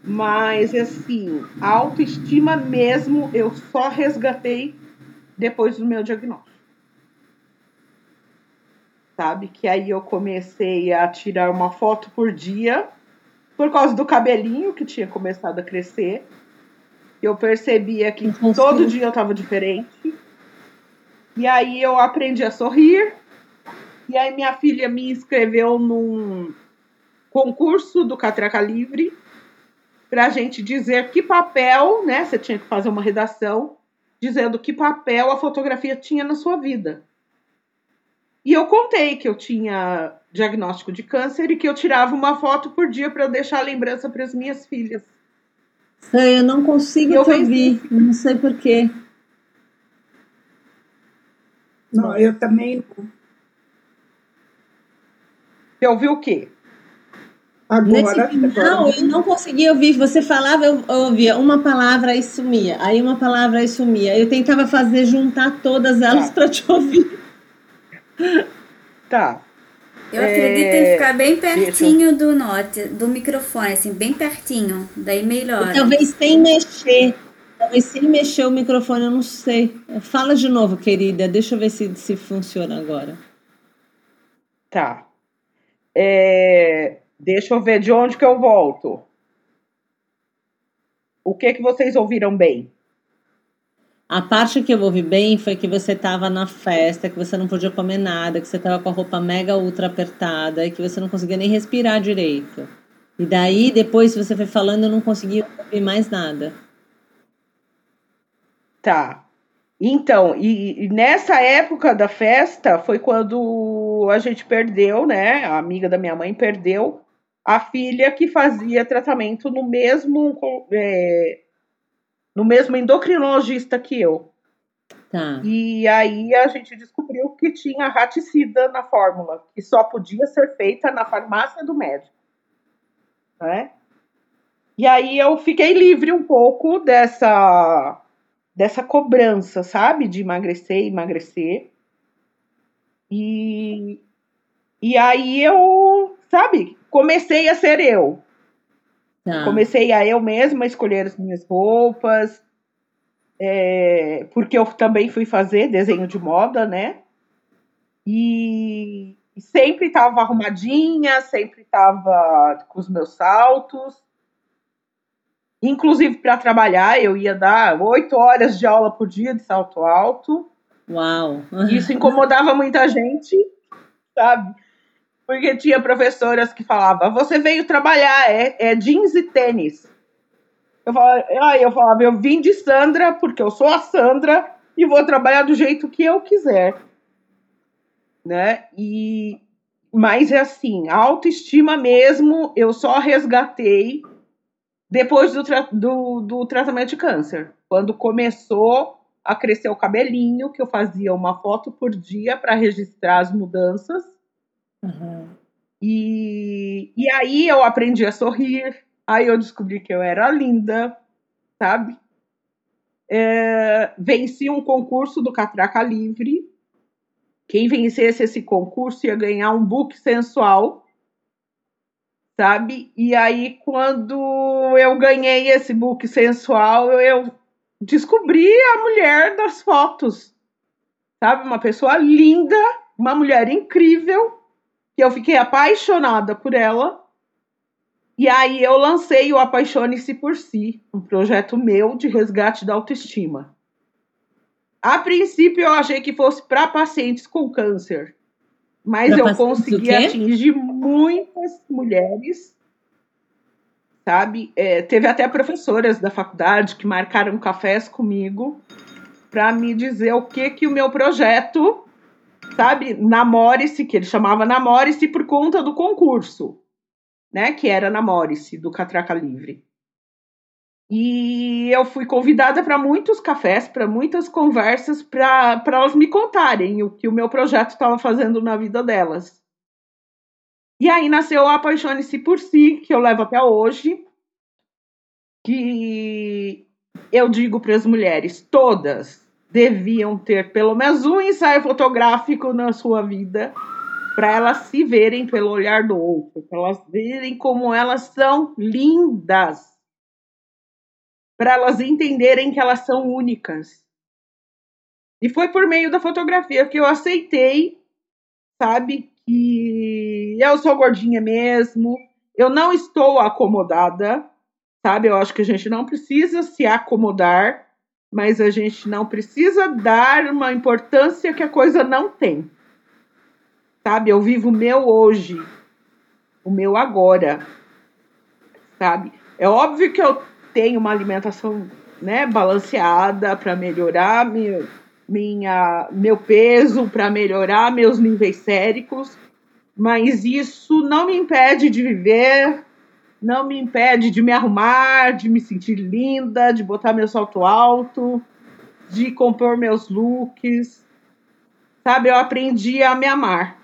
mas, assim, a autoestima mesmo eu só resgatei depois do meu diagnóstico. Sabe? Que aí eu comecei a tirar uma foto por dia por causa do cabelinho que tinha começado a crescer. Eu percebia que todo dia eu tava diferente. E aí eu aprendi a sorrir. E aí minha filha me inscreveu num concurso do Catraca Livre para a gente dizer que papel, né? Você tinha que fazer uma redação dizendo que papel a fotografia tinha na sua vida. E eu contei que eu tinha diagnóstico de câncer e que eu tirava uma foto por dia para eu deixar a lembrança para as minhas filhas. Sei, eu não consigo eu te ouvir, não sei porquê. Não, eu também não. Você ouviu o quê? Agora, Nesse final, eu não conseguia ouvir. Você falava, eu ouvia uma palavra e sumia. Aí uma palavra e sumia. Eu tentava fazer juntar todas elas tá. para te ouvir. Tá. Eu é... acredito em ficar bem pertinho do note, do microfone, assim, bem pertinho. Daí melhor. E talvez sem mexer. Talvez sem mexer o microfone, eu não sei. Fala de novo, querida. Deixa eu ver se, se funciona agora. Tá. É, Deixa eu ver de onde que eu volto. O que que vocês ouviram bem? A parte que eu ouvi bem foi que você estava na festa, que você não podia comer nada, que você estava com a roupa mega ultra apertada e que você não conseguia nem respirar direito. E daí, depois, você foi falando, eu não conseguia ouvir mais nada. Tá. Então, e, e, nessa época da festa foi quando a gente perdeu, né? A amiga da minha mãe perdeu a filha que fazia tratamento no mesmo é, no mesmo endocrinologista que eu. Tá. E aí a gente descobriu que tinha raticida na fórmula, que só podia ser feita na farmácia do médico. Né? E aí eu fiquei livre um pouco dessa dessa cobrança, sabe, de emagrecer, emagrecer. E e aí eu, sabe, comecei a ser eu. Tá. Comecei a eu mesma escolher as minhas roupas, é, porque eu também fui fazer desenho de moda, né? E sempre estava arrumadinha, sempre estava com os meus saltos. Inclusive para trabalhar, eu ia dar oito horas de aula por dia de salto alto. Uau! Isso incomodava muita gente, sabe? Porque tinha professoras que falavam, você veio trabalhar, é, é jeans e tênis. Eu falava, aí eu falava, eu vim de Sandra, porque eu sou a Sandra, e vou trabalhar do jeito que eu quiser. Né? E, mas é assim, a autoestima mesmo, eu só resgatei depois do, tra do, do tratamento de câncer. Quando começou a crescer o cabelinho, que eu fazia uma foto por dia para registrar as mudanças Uhum. E, e aí eu aprendi a sorrir, aí eu descobri que eu era linda, sabe? É, venci um concurso do Catraca Livre. Quem vencesse esse concurso ia ganhar um book sensual, sabe? E aí, quando eu ganhei esse book sensual, eu descobri a mulher das fotos, sabe? Uma pessoa linda, uma mulher incrível, que eu fiquei apaixonada por ela. E aí eu lancei o Apaixone-se por Si, um projeto meu de resgate da autoestima. A princípio eu achei que fosse para pacientes com câncer, mas pra eu consegui atingir muitas mulheres, sabe? É, teve até professoras da faculdade que marcaram cafés comigo para me dizer o que que o meu projeto, sabe? Namore-se, que ele chamava Namore-se por conta do concurso né, que era na Morris, do Catraca Livre. E eu fui convidada para muitos cafés, para muitas conversas, para elas me contarem o que o meu projeto estava fazendo na vida delas. E aí nasceu a Apaixone-se por Si, que eu levo até hoje, que eu digo para as mulheres, todas deviam ter pelo menos um ensaio fotográfico na sua vida para elas se verem pelo olhar do outro, para elas verem como elas são lindas, para elas entenderem que elas são únicas. E foi por meio da fotografia que eu aceitei, sabe, que eu sou gordinha mesmo, eu não estou acomodada, sabe? Eu acho que a gente não precisa se acomodar, mas a gente não precisa dar uma importância que a coisa não tem sabe? Eu vivo o meu hoje, o meu agora, sabe? É óbvio que eu tenho uma alimentação, né, balanceada para melhorar meu, minha, meu peso, para melhorar meus níveis séricos, mas isso não me impede de viver, não me impede de me arrumar, de me sentir linda, de botar meu salto alto, de compor meus looks. Sabe, eu aprendi a me amar.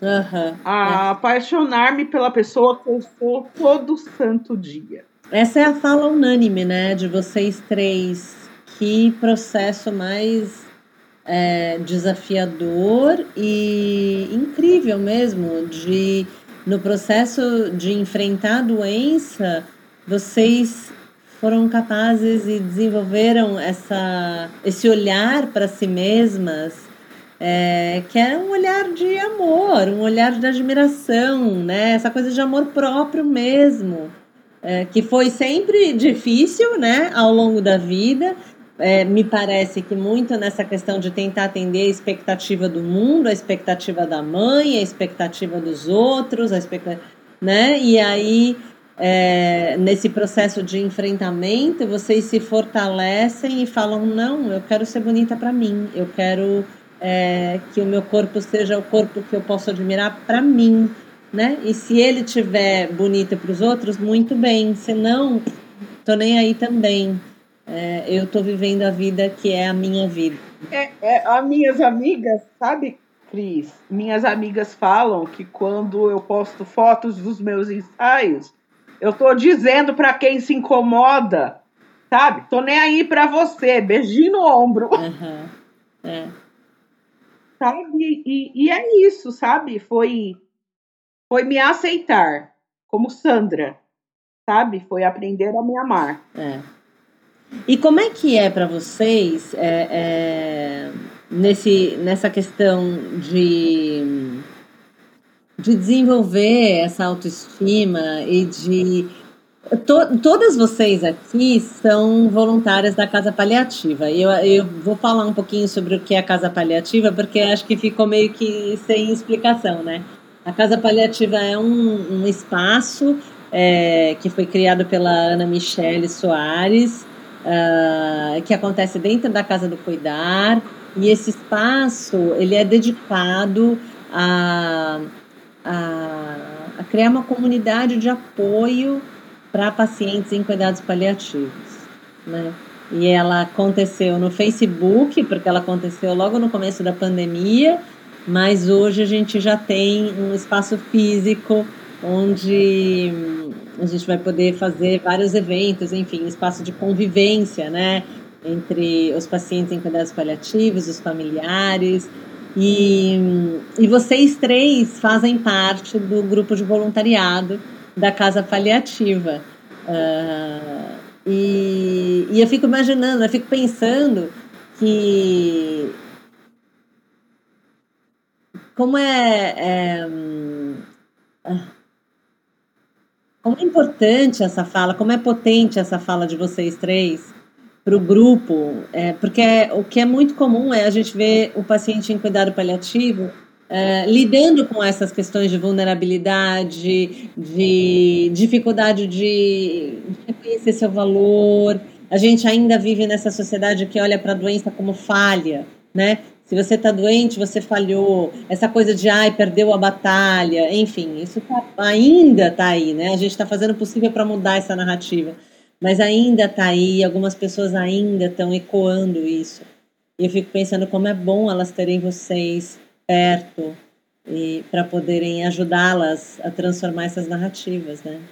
Uhum, a é. apaixonar-me pela pessoa que eu sou todo santo dia. Essa é a fala unânime, né, de vocês três. Que processo mais é, desafiador e incrível mesmo de no processo de enfrentar a doença, vocês foram capazes e desenvolveram essa, esse olhar para si mesmas é, que é um olhar de amor, um olhar de admiração, né? Essa coisa de amor próprio mesmo, é, que foi sempre difícil, né? Ao longo da vida. É, me parece que muito nessa questão de tentar atender a expectativa do mundo, a expectativa da mãe, a expectativa dos outros, a expectativa, né? E aí é, nesse processo de enfrentamento, vocês se fortalecem e falam: não, eu quero ser bonita para mim, eu quero é, que o meu corpo seja o corpo que eu posso admirar para mim, né? E se ele tiver bonito para os outros, muito bem. Se não, tô nem aí também. É, eu tô vivendo a vida que é a minha vida. É, é, as minhas amigas, sabe, Cris? Minhas amigas falam que quando eu posto fotos dos meus ensaios, eu tô dizendo para quem se incomoda, sabe? Tô nem aí para você, beijinho no ombro. Uhum. É sabe? E, e é isso, sabe? Foi, foi me aceitar como Sandra, sabe? Foi aprender a me amar. É. E como é que é para vocês é, é, nesse, nessa questão de, de desenvolver essa autoestima e de To, todas vocês aqui são voluntárias da Casa Paliativa. Eu, eu vou falar um pouquinho sobre o que é a Casa Paliativa, porque acho que ficou meio que sem explicação, né? A Casa Paliativa é um, um espaço é, que foi criado pela Ana Michele Soares, uh, que acontece dentro da Casa do Cuidar, e esse espaço ele é dedicado a, a, a criar uma comunidade de apoio para pacientes em cuidados paliativos, né? E ela aconteceu no Facebook, porque ela aconteceu logo no começo da pandemia, mas hoje a gente já tem um espaço físico onde a gente vai poder fazer vários eventos, enfim, espaço de convivência, né? Entre os pacientes em cuidados paliativos, os familiares. E, e vocês três fazem parte do grupo de voluntariado da Casa Paliativa. Uh, e, e eu fico imaginando, eu fico pensando que como é, é, como é importante essa fala, como é potente essa fala de vocês três para o grupo, é, porque é, o que é muito comum é a gente ver o paciente em cuidado paliativo é, lidando com essas questões de vulnerabilidade, de dificuldade de reconhecer seu valor. A gente ainda vive nessa sociedade que olha para a doença como falha, né? Se você está doente, você falhou. Essa coisa de, ai, perdeu a batalha. Enfim, isso tá, ainda está aí, né? A gente está fazendo o possível para mudar essa narrativa. Mas ainda está aí, algumas pessoas ainda estão ecoando isso. E eu fico pensando como é bom elas terem vocês perto e para poderem ajudá-las a transformar essas narrativas, né?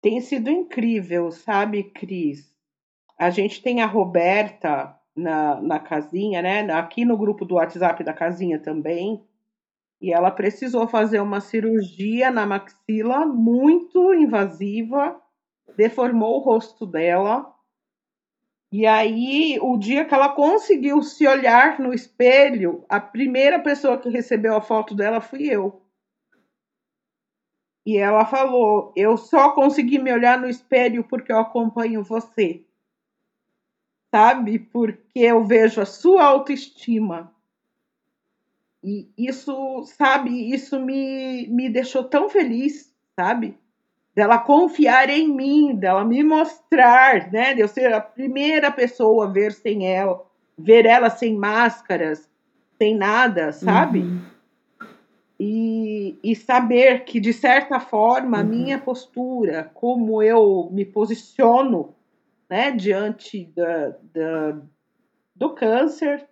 Tem sido incrível, sabe, Cris? A gente tem a Roberta na, na casinha, né? Aqui no grupo do WhatsApp da casinha também. E ela precisou fazer uma cirurgia na maxila muito invasiva, deformou o rosto dela e aí, o dia que ela conseguiu se olhar no espelho, a primeira pessoa que recebeu a foto dela fui eu. E ela falou: Eu só consegui me olhar no espelho porque eu acompanho você. Sabe? Porque eu vejo a sua autoestima. E isso, sabe, isso me, me deixou tão feliz, sabe? dela confiar em mim, dela me mostrar, né? De eu ser a primeira pessoa a ver sem ela, ver ela sem máscaras, sem nada, sabe? Uhum. E, e saber que, de certa forma, a uhum. minha postura, como eu me posiciono né, diante da, da, do câncer,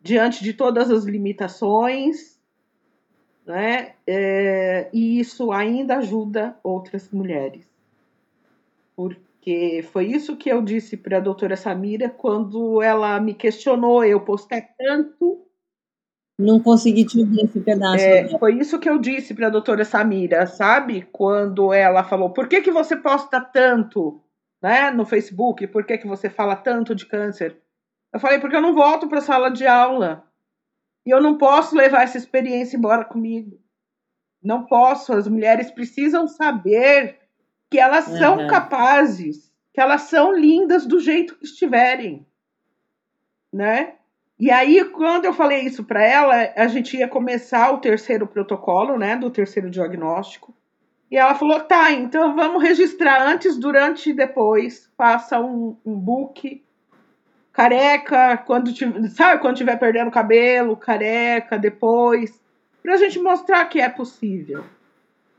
diante de todas as limitações, né? É, e isso ainda ajuda outras mulheres. Porque foi isso que eu disse para a doutora Samira quando ela me questionou. Eu postei tanto. Não consegui te ouvir esse pedaço. É, foi isso que eu disse para a doutora Samira, sabe? Quando ela falou: por que, que você posta tanto né, no Facebook? Por que, que você fala tanto de câncer? Eu falei: porque eu não volto para a sala de aula. E eu não posso levar essa experiência embora comigo. Não posso. As mulheres precisam saber que elas uhum. são capazes, que elas são lindas do jeito que estiverem, né? E aí, quando eu falei isso para ela, a gente ia começar o terceiro protocolo, né, do terceiro diagnóstico. E ela falou: tá, então vamos registrar antes, durante e depois. Faça um, um book careca, quando tiver, sabe, quando tiver perdendo cabelo, careca, depois, para a gente mostrar que é possível.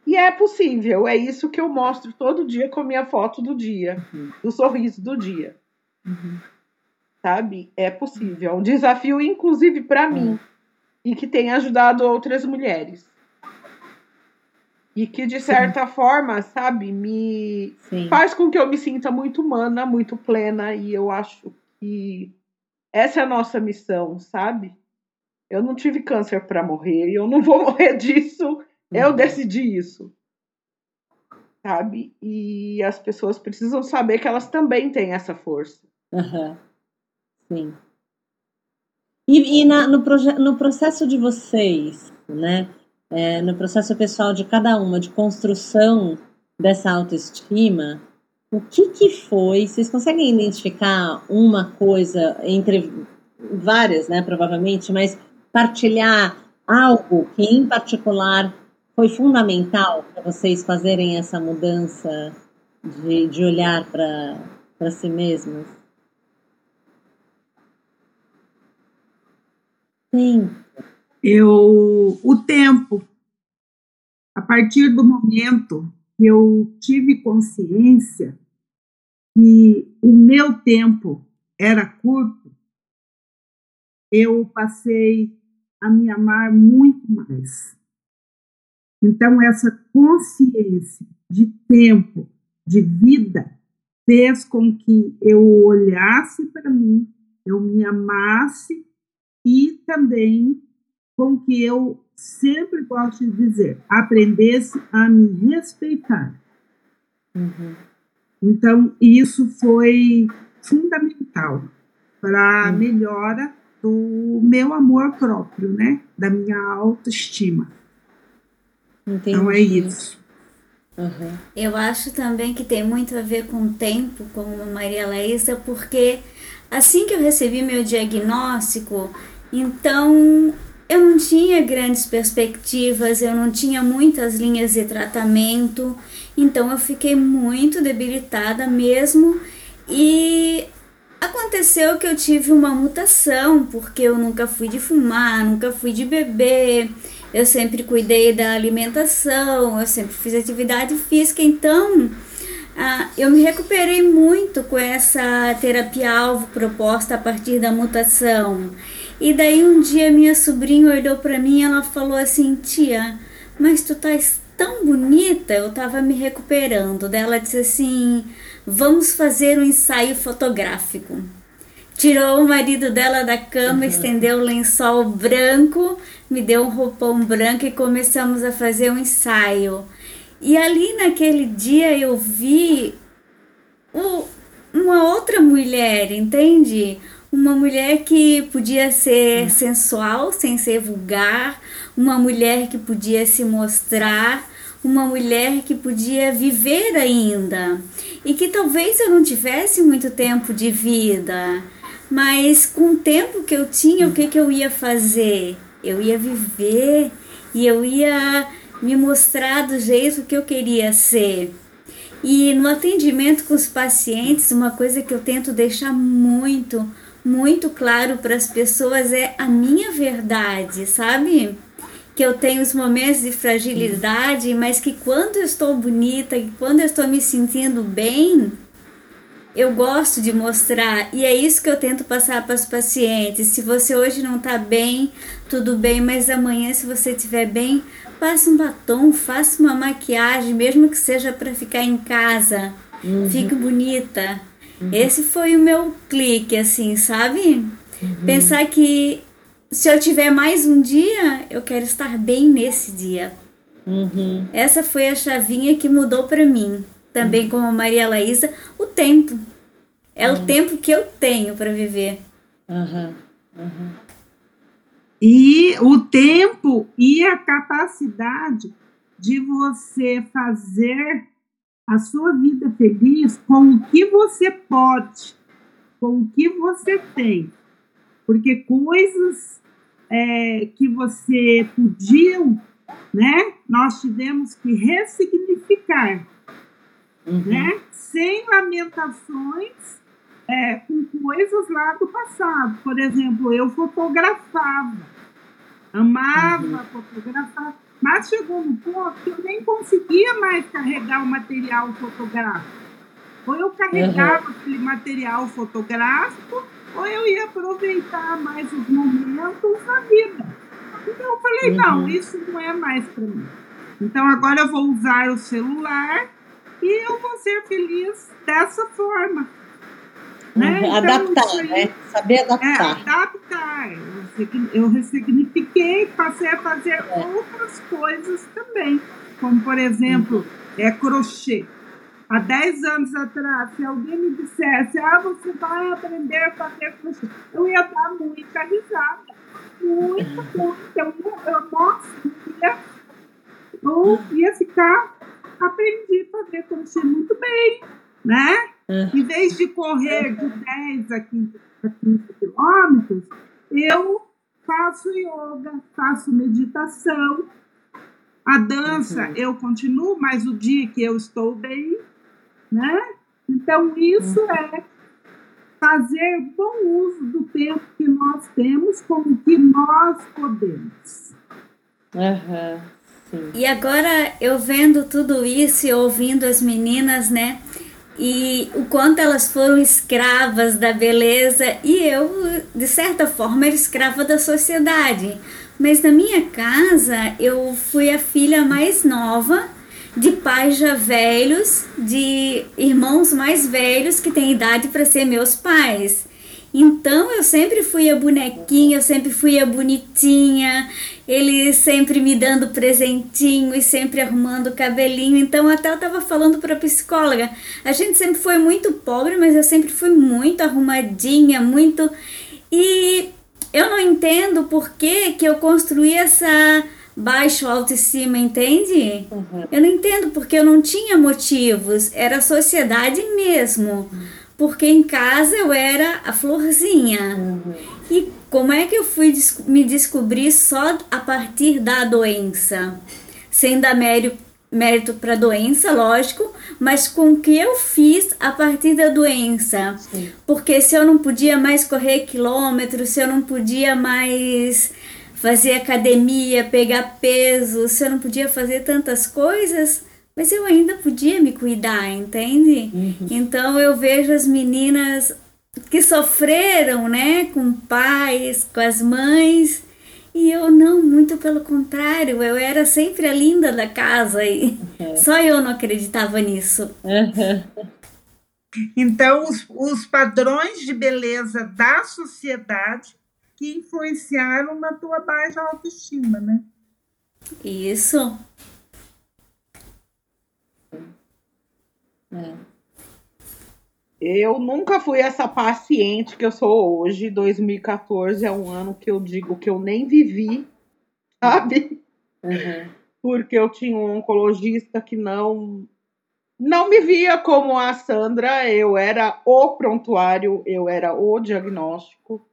E é possível, é isso que eu mostro todo dia com a minha foto do dia, uhum. do sorriso do dia. Uhum. Sabe? É possível. É um desafio, inclusive, para uhum. mim, e que tem ajudado outras mulheres. E que, de certa Sim. forma, sabe, me Sim. faz com que eu me sinta muito humana, muito plena, e eu acho que essa é a nossa missão, sabe? Eu não tive câncer para morrer, eu não vou morrer disso, eu uhum. decidi isso. Sabe? E as pessoas precisam saber que elas também têm essa força. Uhum. Sim. E, e na, no, no processo de vocês, né? É, no processo pessoal de cada uma, de construção dessa autoestima, o que, que foi? Vocês conseguem identificar uma coisa entre várias, né? Provavelmente, mas partilhar algo que em particular foi fundamental para vocês fazerem essa mudança de, de olhar para si mesmos? Sim. Eu, o tempo. A partir do momento eu tive consciência que o meu tempo era curto, eu passei a me amar muito mais. Então, essa consciência de tempo, de vida, fez com que eu olhasse para mim, eu me amasse e também com que eu sempre gosto de dizer, aprendesse a me respeitar. Uhum. Então, isso foi fundamental para a uhum. melhora do meu amor próprio, né? Da minha autoestima. Entendi. Então é isso. Uhum. Eu acho também que tem muito a ver com o tempo, como Maria Laísa, porque assim que eu recebi meu diagnóstico, então eu não tinha grandes perspectivas, eu não tinha muitas linhas de tratamento, então eu fiquei muito debilitada mesmo e aconteceu que eu tive uma mutação, porque eu nunca fui de fumar, nunca fui de beber, eu sempre cuidei da alimentação, eu sempre fiz atividade física, então ah, eu me recuperei muito com essa terapia-alvo proposta a partir da mutação. E daí um dia minha sobrinha olhou para mim e ela falou assim: Tia, mas tu estás tão bonita, eu tava me recuperando. Daí ela disse assim: Vamos fazer um ensaio fotográfico. Tirou o marido dela da cama, uhum. estendeu o lençol branco, me deu um roupão branco e começamos a fazer um ensaio. E ali naquele dia eu vi o, uma outra mulher, entende? Uma mulher que podia ser sensual sem ser vulgar, uma mulher que podia se mostrar, uma mulher que podia viver ainda e que talvez eu não tivesse muito tempo de vida, mas com o tempo que eu tinha, o que, que eu ia fazer? Eu ia viver e eu ia me mostrar do jeito que eu queria ser. E no atendimento com os pacientes, uma coisa que eu tento deixar muito muito claro para as pessoas é a minha verdade, sabe? Que eu tenho os momentos de fragilidade, mas que quando eu estou bonita, que quando eu estou me sentindo bem, eu gosto de mostrar e é isso que eu tento passar para os pacientes. Se você hoje não está bem, tudo bem, mas amanhã, se você estiver bem, passe um batom, faça uma maquiagem, mesmo que seja para ficar em casa. Uhum. Fique bonita. Uhum. Esse foi o meu clique, assim, sabe? Uhum. Pensar que se eu tiver mais um dia, eu quero estar bem nesse dia. Uhum. Essa foi a chavinha que mudou para mim. Também uhum. como Maria Laísa, o tempo. É o uhum. tempo que eu tenho para viver. Uhum. E o tempo e a capacidade de você fazer a sua vida feliz com o que você pode, com o que você tem. Porque coisas é, que você podiam, né, nós tivemos que ressignificar, uhum. né, sem lamentações é, com coisas lá do passado. Por exemplo, eu fotografava, amava uhum. fotografar mas chegou um ponto que eu nem conseguia mais carregar o material fotográfico. Ou eu carregava uhum. aquele material fotográfico, ou eu ia aproveitar mais os momentos da vida. Então eu falei, uhum. não, isso não é mais para mim. Então agora eu vou usar o celular e eu vou ser feliz dessa forma. Né? Uhum. Então, adaptar, aí, né? Saber adaptar. É, adaptar. Eu ressignifiquei, passei a fazer é. outras coisas também, como por exemplo, uhum. é crochê. Há 10 anos atrás, se alguém me dissesse, ah, você vai aprender a fazer crochê, eu ia dar muita risada. Muita, muita. Eu, eu, eu ia, eu ia ficar, aprendi a fazer crochê muito bem, né? Em vez de correr de 10 a 15, a 15 quilômetros, eu faço yoga, faço meditação. A dança uhum. eu continuo, mas o dia que eu estou bem, né? Então, isso uhum. é fazer bom uso do tempo que nós temos com o que nós podemos. Uhum. Sim. E agora eu vendo tudo isso e ouvindo as meninas, né? E o quanto elas foram escravas da beleza. E eu, de certa forma, era escrava da sociedade, Mas na minha casa eu fui a filha mais nova de pais já velhos, de irmãos mais velhos que têm idade para ser meus pais. Então eu sempre fui a bonequinha, eu sempre fui a bonitinha, ele sempre me dando presentinho e sempre arrumando o cabelinho. Então até eu tava falando para a psicóloga, a gente sempre foi muito pobre, mas eu sempre fui muito arrumadinha, muito e eu não entendo por que que eu construí essa baixo autoestima, entende? Uhum. Eu não entendo porque eu não tinha motivos, era a sociedade mesmo. Uhum. Porque em casa eu era a florzinha. Uhum. E como é que eu fui me descobrir só a partir da doença? Sem dar mérito, mérito para a doença, lógico, mas com o que eu fiz a partir da doença. Sim. Porque se eu não podia mais correr quilômetros, se eu não podia mais fazer academia, pegar peso, se eu não podia fazer tantas coisas, mas eu ainda podia me cuidar, entende? Uhum. Então eu vejo as meninas que sofreram, né, com pais, com as mães, e eu não, muito pelo contrário, eu era sempre a linda da casa e uhum. só eu não acreditava nisso. Uhum. Então, os, os padrões de beleza da sociedade que influenciaram na tua baixa autoestima, né? Isso. É. Eu nunca fui essa paciente que eu sou hoje. 2014 é um ano que eu digo que eu nem vivi, sabe? Uhum. Porque eu tinha um oncologista que não não me via como a Sandra. Eu era o prontuário, eu era o diagnóstico.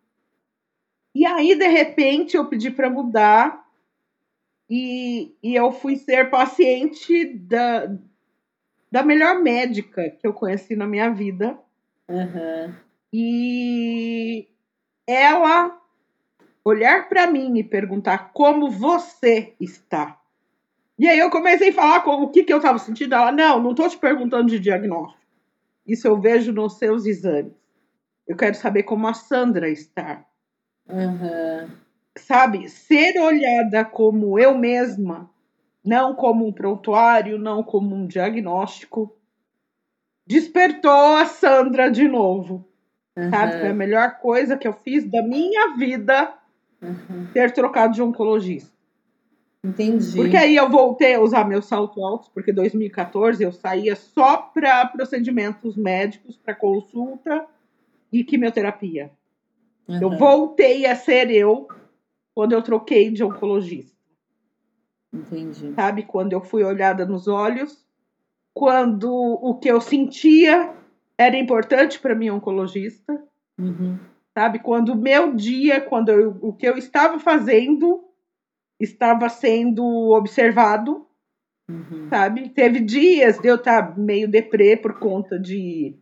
E aí, de repente, eu pedi para mudar e, e eu fui ser paciente da, da melhor médica que eu conheci na minha vida. Uhum. E ela olhar para mim e perguntar como você está. E aí eu comecei a falar com o que, que eu estava sentindo. Ela, não, não estou te perguntando de diagnóstico. Isso eu vejo nos seus exames. Eu quero saber como a Sandra está. Uhum. Sabe, ser olhada como eu mesma, não como um prontuário, não como um diagnóstico, despertou a Sandra de novo. Uhum. Sabe, foi a melhor coisa que eu fiz da minha vida uhum. ter trocado de oncologista. Entendi. Porque aí eu voltei a usar meu salto alto, porque 2014 eu saía só para procedimentos médicos, para consulta e quimioterapia. Uhum. Eu voltei a ser eu quando eu troquei de oncologista. Entendi. Sabe? Quando eu fui olhada nos olhos, quando o que eu sentia era importante para mim, oncologista. Uhum. Sabe? Quando o meu dia, quando eu, o que eu estava fazendo estava sendo observado. Uhum. Sabe? Teve dias de eu estar meio deprê por conta de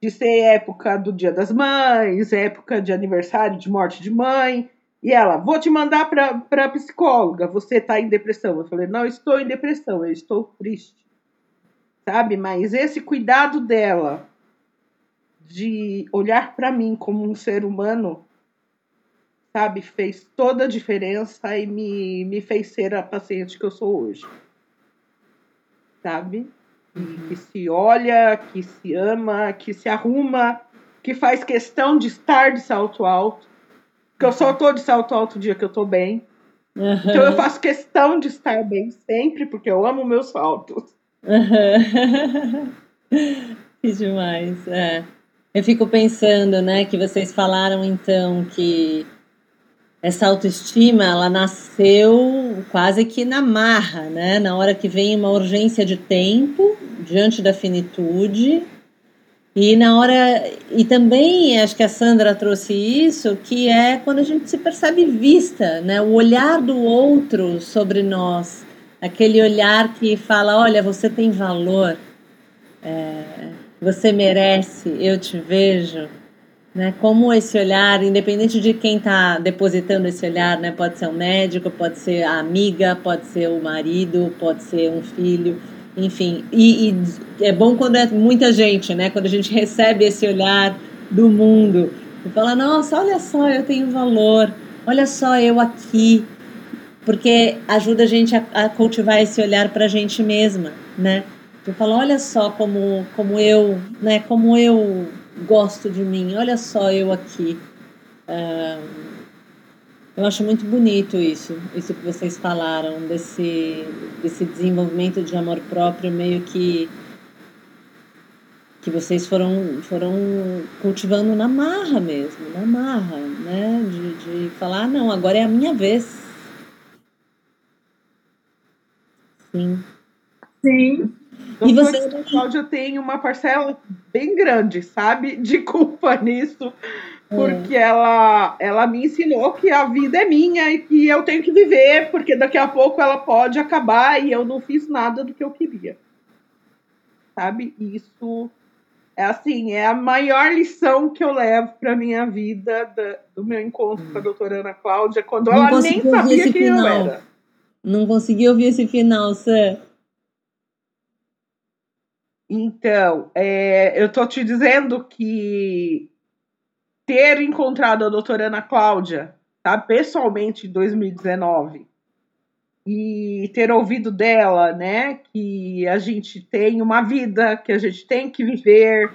de ser época do Dia das Mães, época de aniversário de morte de mãe. E ela, vou te mandar para a psicóloga, você está em depressão. Eu falei, não, estou em depressão, eu estou triste. Sabe? Mas esse cuidado dela de olhar para mim como um ser humano, sabe, fez toda a diferença e me, me fez ser a paciente que eu sou hoje. Sabe? que se olha, que se ama, que se arruma, que faz questão de estar de salto alto. Porque eu só tô de salto alto o dia que eu tô bem. Uhum. Então eu faço questão de estar bem sempre, porque eu amo meus saltos. Uhum. que demais. É. Eu fico pensando, né, que vocês falaram então que essa autoestima ela nasceu quase que na marra, né? Na hora que vem uma urgência de tempo diante da finitude e na hora e também acho que a Sandra trouxe isso que é quando a gente se percebe vista, né? O olhar do outro sobre nós, aquele olhar que fala, olha, você tem valor, é, você merece, eu te vejo. Né, como esse olhar, independente de quem está depositando esse olhar, né, pode ser um médico, pode ser a amiga, pode ser o marido, pode ser um filho, enfim. E, e, é bom quando é muita gente, né, quando a gente recebe esse olhar do mundo e fala: Nossa, olha só, eu tenho valor, olha só eu aqui, porque ajuda a gente a, a cultivar esse olhar para a gente mesma, né? Eu falo, olha só como, como eu, né? Como eu gosto de mim, olha só eu aqui. Eu acho muito bonito isso, isso que vocês falaram, desse, desse desenvolvimento de amor próprio meio que que vocês foram, foram cultivando na marra mesmo, na marra, né? De, de falar, ah, não, agora é a minha vez. Sim. Sim. E você, Cláudia, tem uma parcela bem grande, sabe, de culpa nisso, porque é. ela, ela me ensinou que a vida é minha e que eu tenho que viver, porque daqui a pouco ela pode acabar e eu não fiz nada do que eu queria. Sabe? Isso é assim, é a maior lição que eu levo para minha vida da, do meu encontro hum. com a doutora Ana Cláudia, quando não ela nem sabia quem final. eu era. Não consegui ouvir esse final, Sam. Então, é, eu tô te dizendo que ter encontrado a doutora Ana Cláudia, tá, pessoalmente em 2019, e ter ouvido dela, né, que a gente tem uma vida, que a gente tem que viver,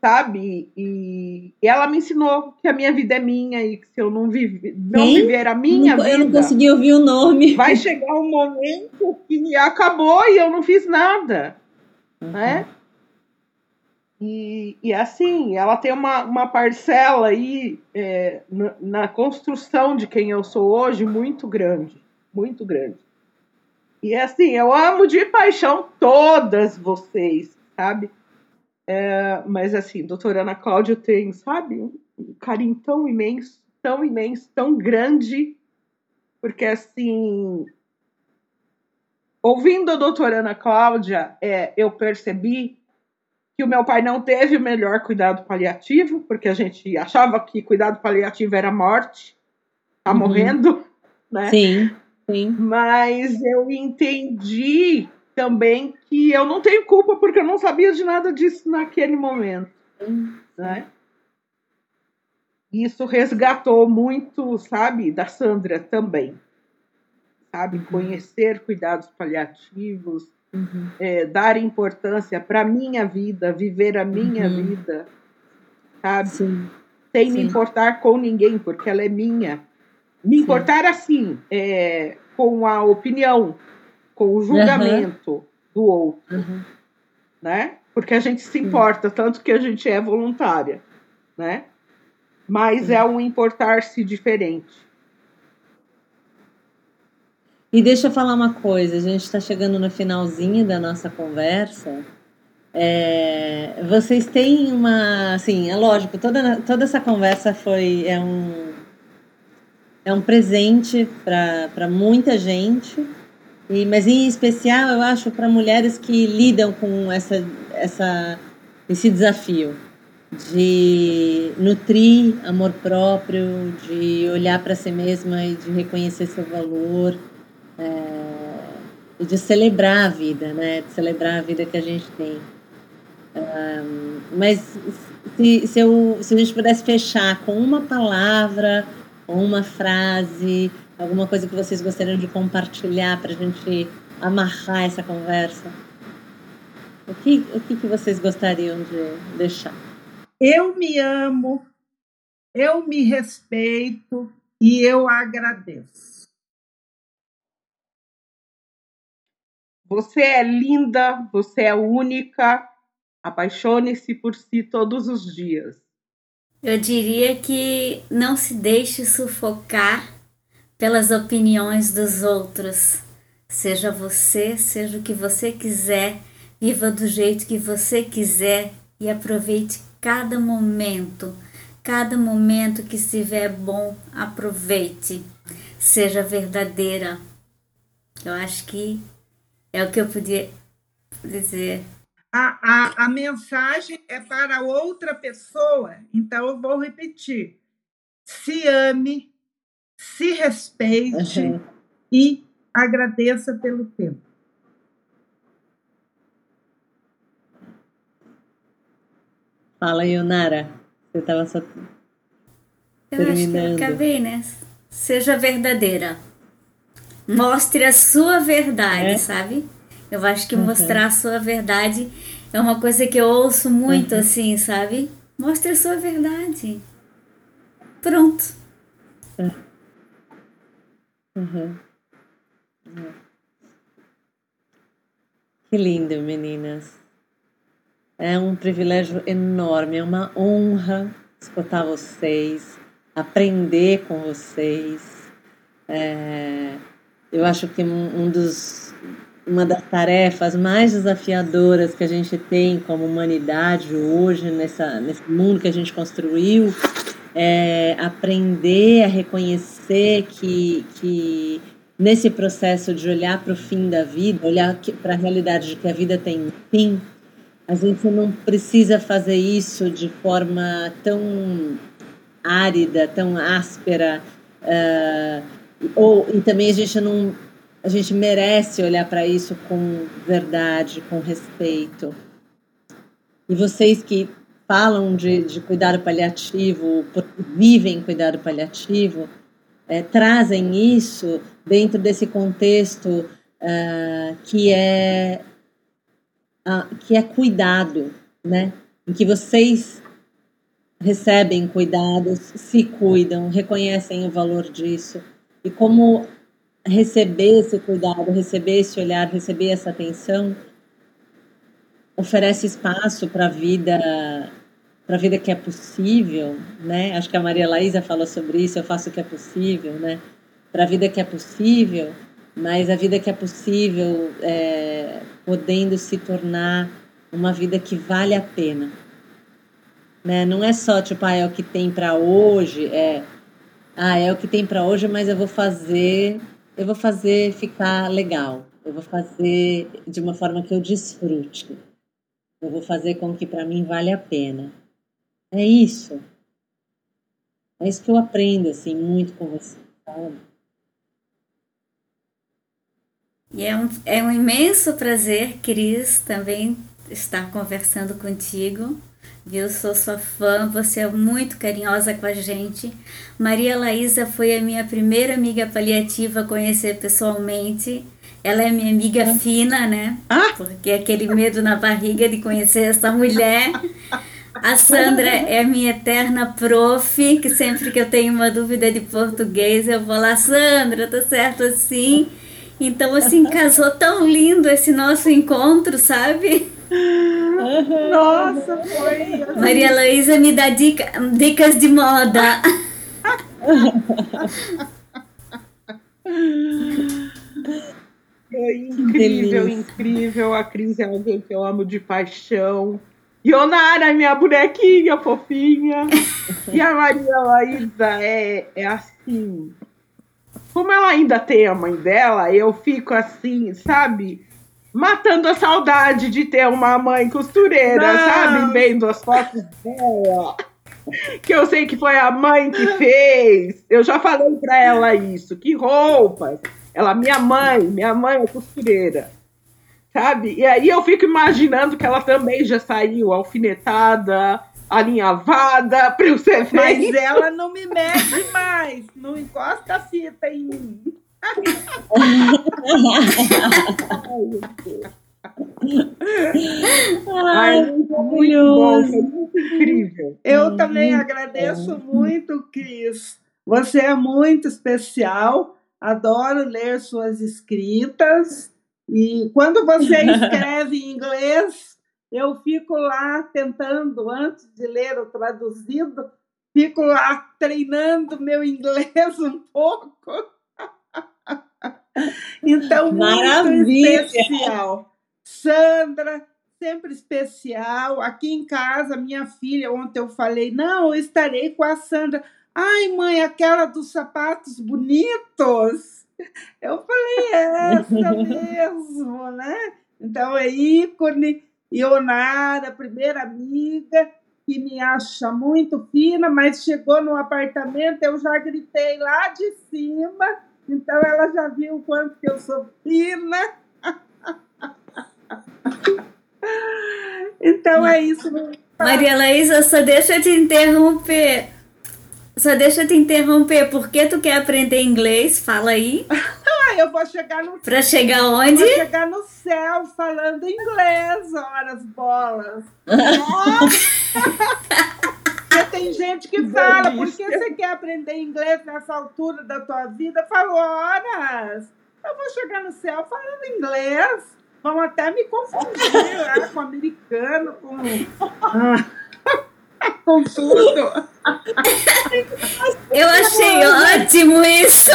sabe? E, e ela me ensinou que a minha vida é minha e que se eu não, vive, não viver a minha não, vida. Eu não consegui ouvir o nome. Vai chegar um momento que acabou e eu não fiz nada, uhum. né? E, e assim, ela tem uma, uma parcela aí é, na, na construção de quem eu sou hoje muito grande muito grande. E assim, eu amo de paixão todas vocês, sabe? É, mas assim, doutora Ana Cláudia tem, sabe, um carinho tão imenso, tão imenso, tão grande, porque assim, ouvindo a doutora Ana Cláudia, é, eu percebi que o meu pai não teve o melhor cuidado paliativo, porque a gente achava que cuidado paliativo era morte, tá uhum. morrendo, né? Sim. Sim. Mas eu entendi também que eu não tenho culpa porque eu não sabia de nada disso naquele momento. Né? Isso resgatou muito, sabe, da Sandra também. Sabe, uhum. conhecer cuidados paliativos, uhum. é, dar importância para a minha vida, viver a minha uhum. vida, sabe? Sim. Sem Sim. me importar com ninguém, porque ela é minha me importar assim, é, com a opinião, com o julgamento uhum. do outro, uhum. né? Porque a gente se importa, tanto que a gente é voluntária, né? Mas é um importar-se diferente. E deixa eu falar uma coisa, a gente está chegando no finalzinho da nossa conversa. É, vocês têm uma, assim, é lógico, toda, toda essa conversa foi é um é um presente para muita gente, e, mas em especial eu acho para mulheres que lidam com essa, essa, esse desafio de nutrir amor próprio, de olhar para si mesma e de reconhecer seu valor, e de celebrar a vida, né? De celebrar a vida que a gente tem. Um, mas se, se, eu, se a gente pudesse fechar com uma palavra uma frase, alguma coisa que vocês gostariam de compartilhar para a gente amarrar essa conversa? O que, o que, que vocês gostariam de deixar? Eu me amo, eu me respeito e eu agradeço. Você é linda, você é única. Apaixone-se por si todos os dias. Eu diria que não se deixe sufocar pelas opiniões dos outros. Seja você, seja o que você quiser, viva do jeito que você quiser e aproveite cada momento. Cada momento que estiver bom, aproveite. Seja verdadeira. Eu acho que é o que eu podia dizer a, a, a mensagem é para outra pessoa, então eu vou repetir. Se ame, se respeite uhum. e agradeça pelo tempo. Fala, Yonara. Você estava só eu terminando. Acho que eu acabei, né? Seja verdadeira. Mostre a sua verdade, é? sabe? Eu acho que uhum. mostrar a sua verdade é uma coisa que eu ouço muito uhum. assim, sabe? Mostre a sua verdade. Pronto. Uhum. Que lindo, meninas. É um privilégio enorme, é uma honra escutar vocês, aprender com vocês. É, eu acho que um dos, uma das tarefas mais desafiadoras que a gente tem como humanidade hoje, nessa, nesse mundo que a gente construiu, é aprender a reconhecer que, que nesse processo de olhar para o fim da vida, olhar para a realidade de que a vida tem um fim, a gente não precisa fazer isso de forma tão árida, tão áspera, uh, ou e também a gente não a gente merece olhar para isso com verdade, com respeito. E vocês que falam de, de cuidado paliativo, vivem cuidado paliativo, é, trazem isso dentro desse contexto uh, que é uh, que é cuidado, né? Em que vocês recebem cuidados, se cuidam, reconhecem o valor disso e como receber esse cuidado, receber esse olhar, receber essa atenção oferece espaço para a vida para a vida que é possível, né? Acho que a Maria Laísa falou sobre isso, eu faço o que é possível, né? Para a vida que é possível, mas a vida que é possível é, podendo se tornar uma vida que vale a pena. Né? Não é só tipo, ah, é o que tem para hoje, é ah, é o que tem para hoje, mas eu vou fazer, eu vou fazer ficar legal. Eu vou fazer de uma forma que eu desfrute. Eu vou fazer com que para mim vale a pena. É isso. É isso que eu aprendo assim muito com você, sabe? E é um, é um imenso prazer, Cris, também estar conversando contigo. Viu? Sou sua fã, você é muito carinhosa com a gente. Maria Laísa foi a minha primeira amiga paliativa a conhecer pessoalmente. Ela é minha amiga ah. fina, né? Ah? Porque aquele medo na barriga de conhecer essa mulher. A Sandra é minha eterna prof, que sempre que eu tenho uma dúvida de português, eu vou lá, Sandra, tá certo assim? Então, assim, casou tão lindo esse nosso encontro, sabe? Nossa, foi. Assim. Maria Luísa me dá dica, dicas de moda. Foi incrível, incrível. A Cris é alguém que eu amo de paixão. Ionara, minha bonequinha fofinha. e a Maria Laísa é, é assim como ela ainda tem a mãe dela, eu fico assim, sabe? Matando a saudade de ter uma mãe costureira, Não. sabe? Vendo as fotos dela. Que eu sei que foi a mãe que fez. Eu já falei pra ela isso. Que roupas. Ela, minha mãe, minha mãe é costureira. Sabe? E aí eu fico imaginando que ela também já saiu alfinetada, alinhavada para eu ser Mas ela não me mede mais, não encosta a fita em mim. Ai, muito incrível. Eu também agradeço muito, Cris. Você é muito especial. Adoro ler suas escritas. E quando você escreve em inglês, eu fico lá tentando, antes de ler o traduzido, fico lá treinando meu inglês um pouco. Então, Maravilha. muito especial. Sandra, sempre especial. Aqui em casa, minha filha, ontem eu falei, não, eu estarei com a Sandra. Ai, mãe, aquela dos sapatos bonitos. Eu falei, é essa mesmo, né? Então é ícone. Ionara, primeira amiga, que me acha muito fina, mas chegou no apartamento, eu já gritei lá de cima, então ela já viu o quanto que eu sou fina. então é isso. Maria Laísa, só deixa eu te interromper. Só deixa eu te interromper. Por que tu quer aprender inglês? Fala aí. Ah, eu vou chegar no Pra chegar onde? Vou chegar no céu falando inglês, horas bolas. Tem gente que fala, por que você quer aprender inglês nessa altura da tua vida? Falo, horas, eu vou chegar no céu falando inglês. Vão até me confundir lá com americano, com, com tudo. Eu achei ótimo isso.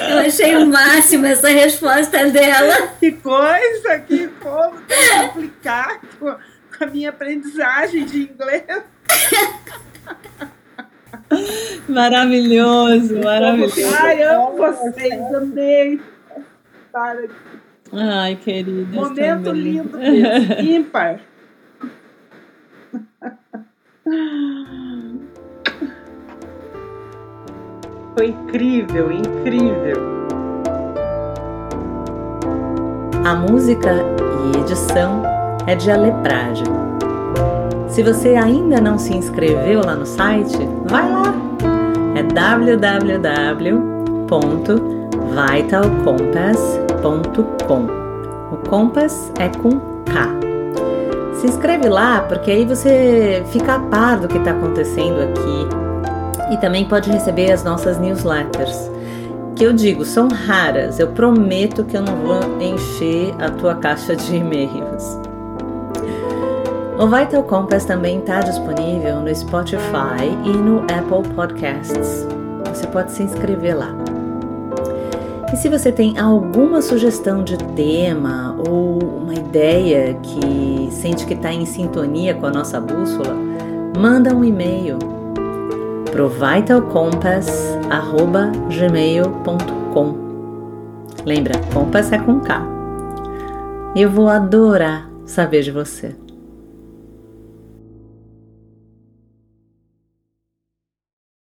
Eu achei o máximo essa resposta dela. Que coisa, que como complicar com, com a minha aprendizagem de inglês. Maravilhoso, maravilhoso. Ai, amo vocês, amei. Ai, querida. Momento lindo mesmo, ímpar. Foi incrível, incrível. A música e edição é de Aleprage. Se você ainda não se inscreveu lá no site, vai lá. É www.vitalcompass.com. O Compass é com K. Se inscreve lá, porque aí você fica a par do que está acontecendo aqui e também pode receber as nossas newsletters. Que eu digo, são raras. Eu prometo que eu não vou encher a tua caixa de e-mails. O Vital Compass também está disponível no Spotify e no Apple Podcasts. Você pode se inscrever lá. E se você tem alguma sugestão de tema ou uma ideia que sente que está em sintonia com a nossa bússola, manda um e-mail pro vitalcompass@gmail.com. Lembra, compass é com K. Eu vou adorar saber de você.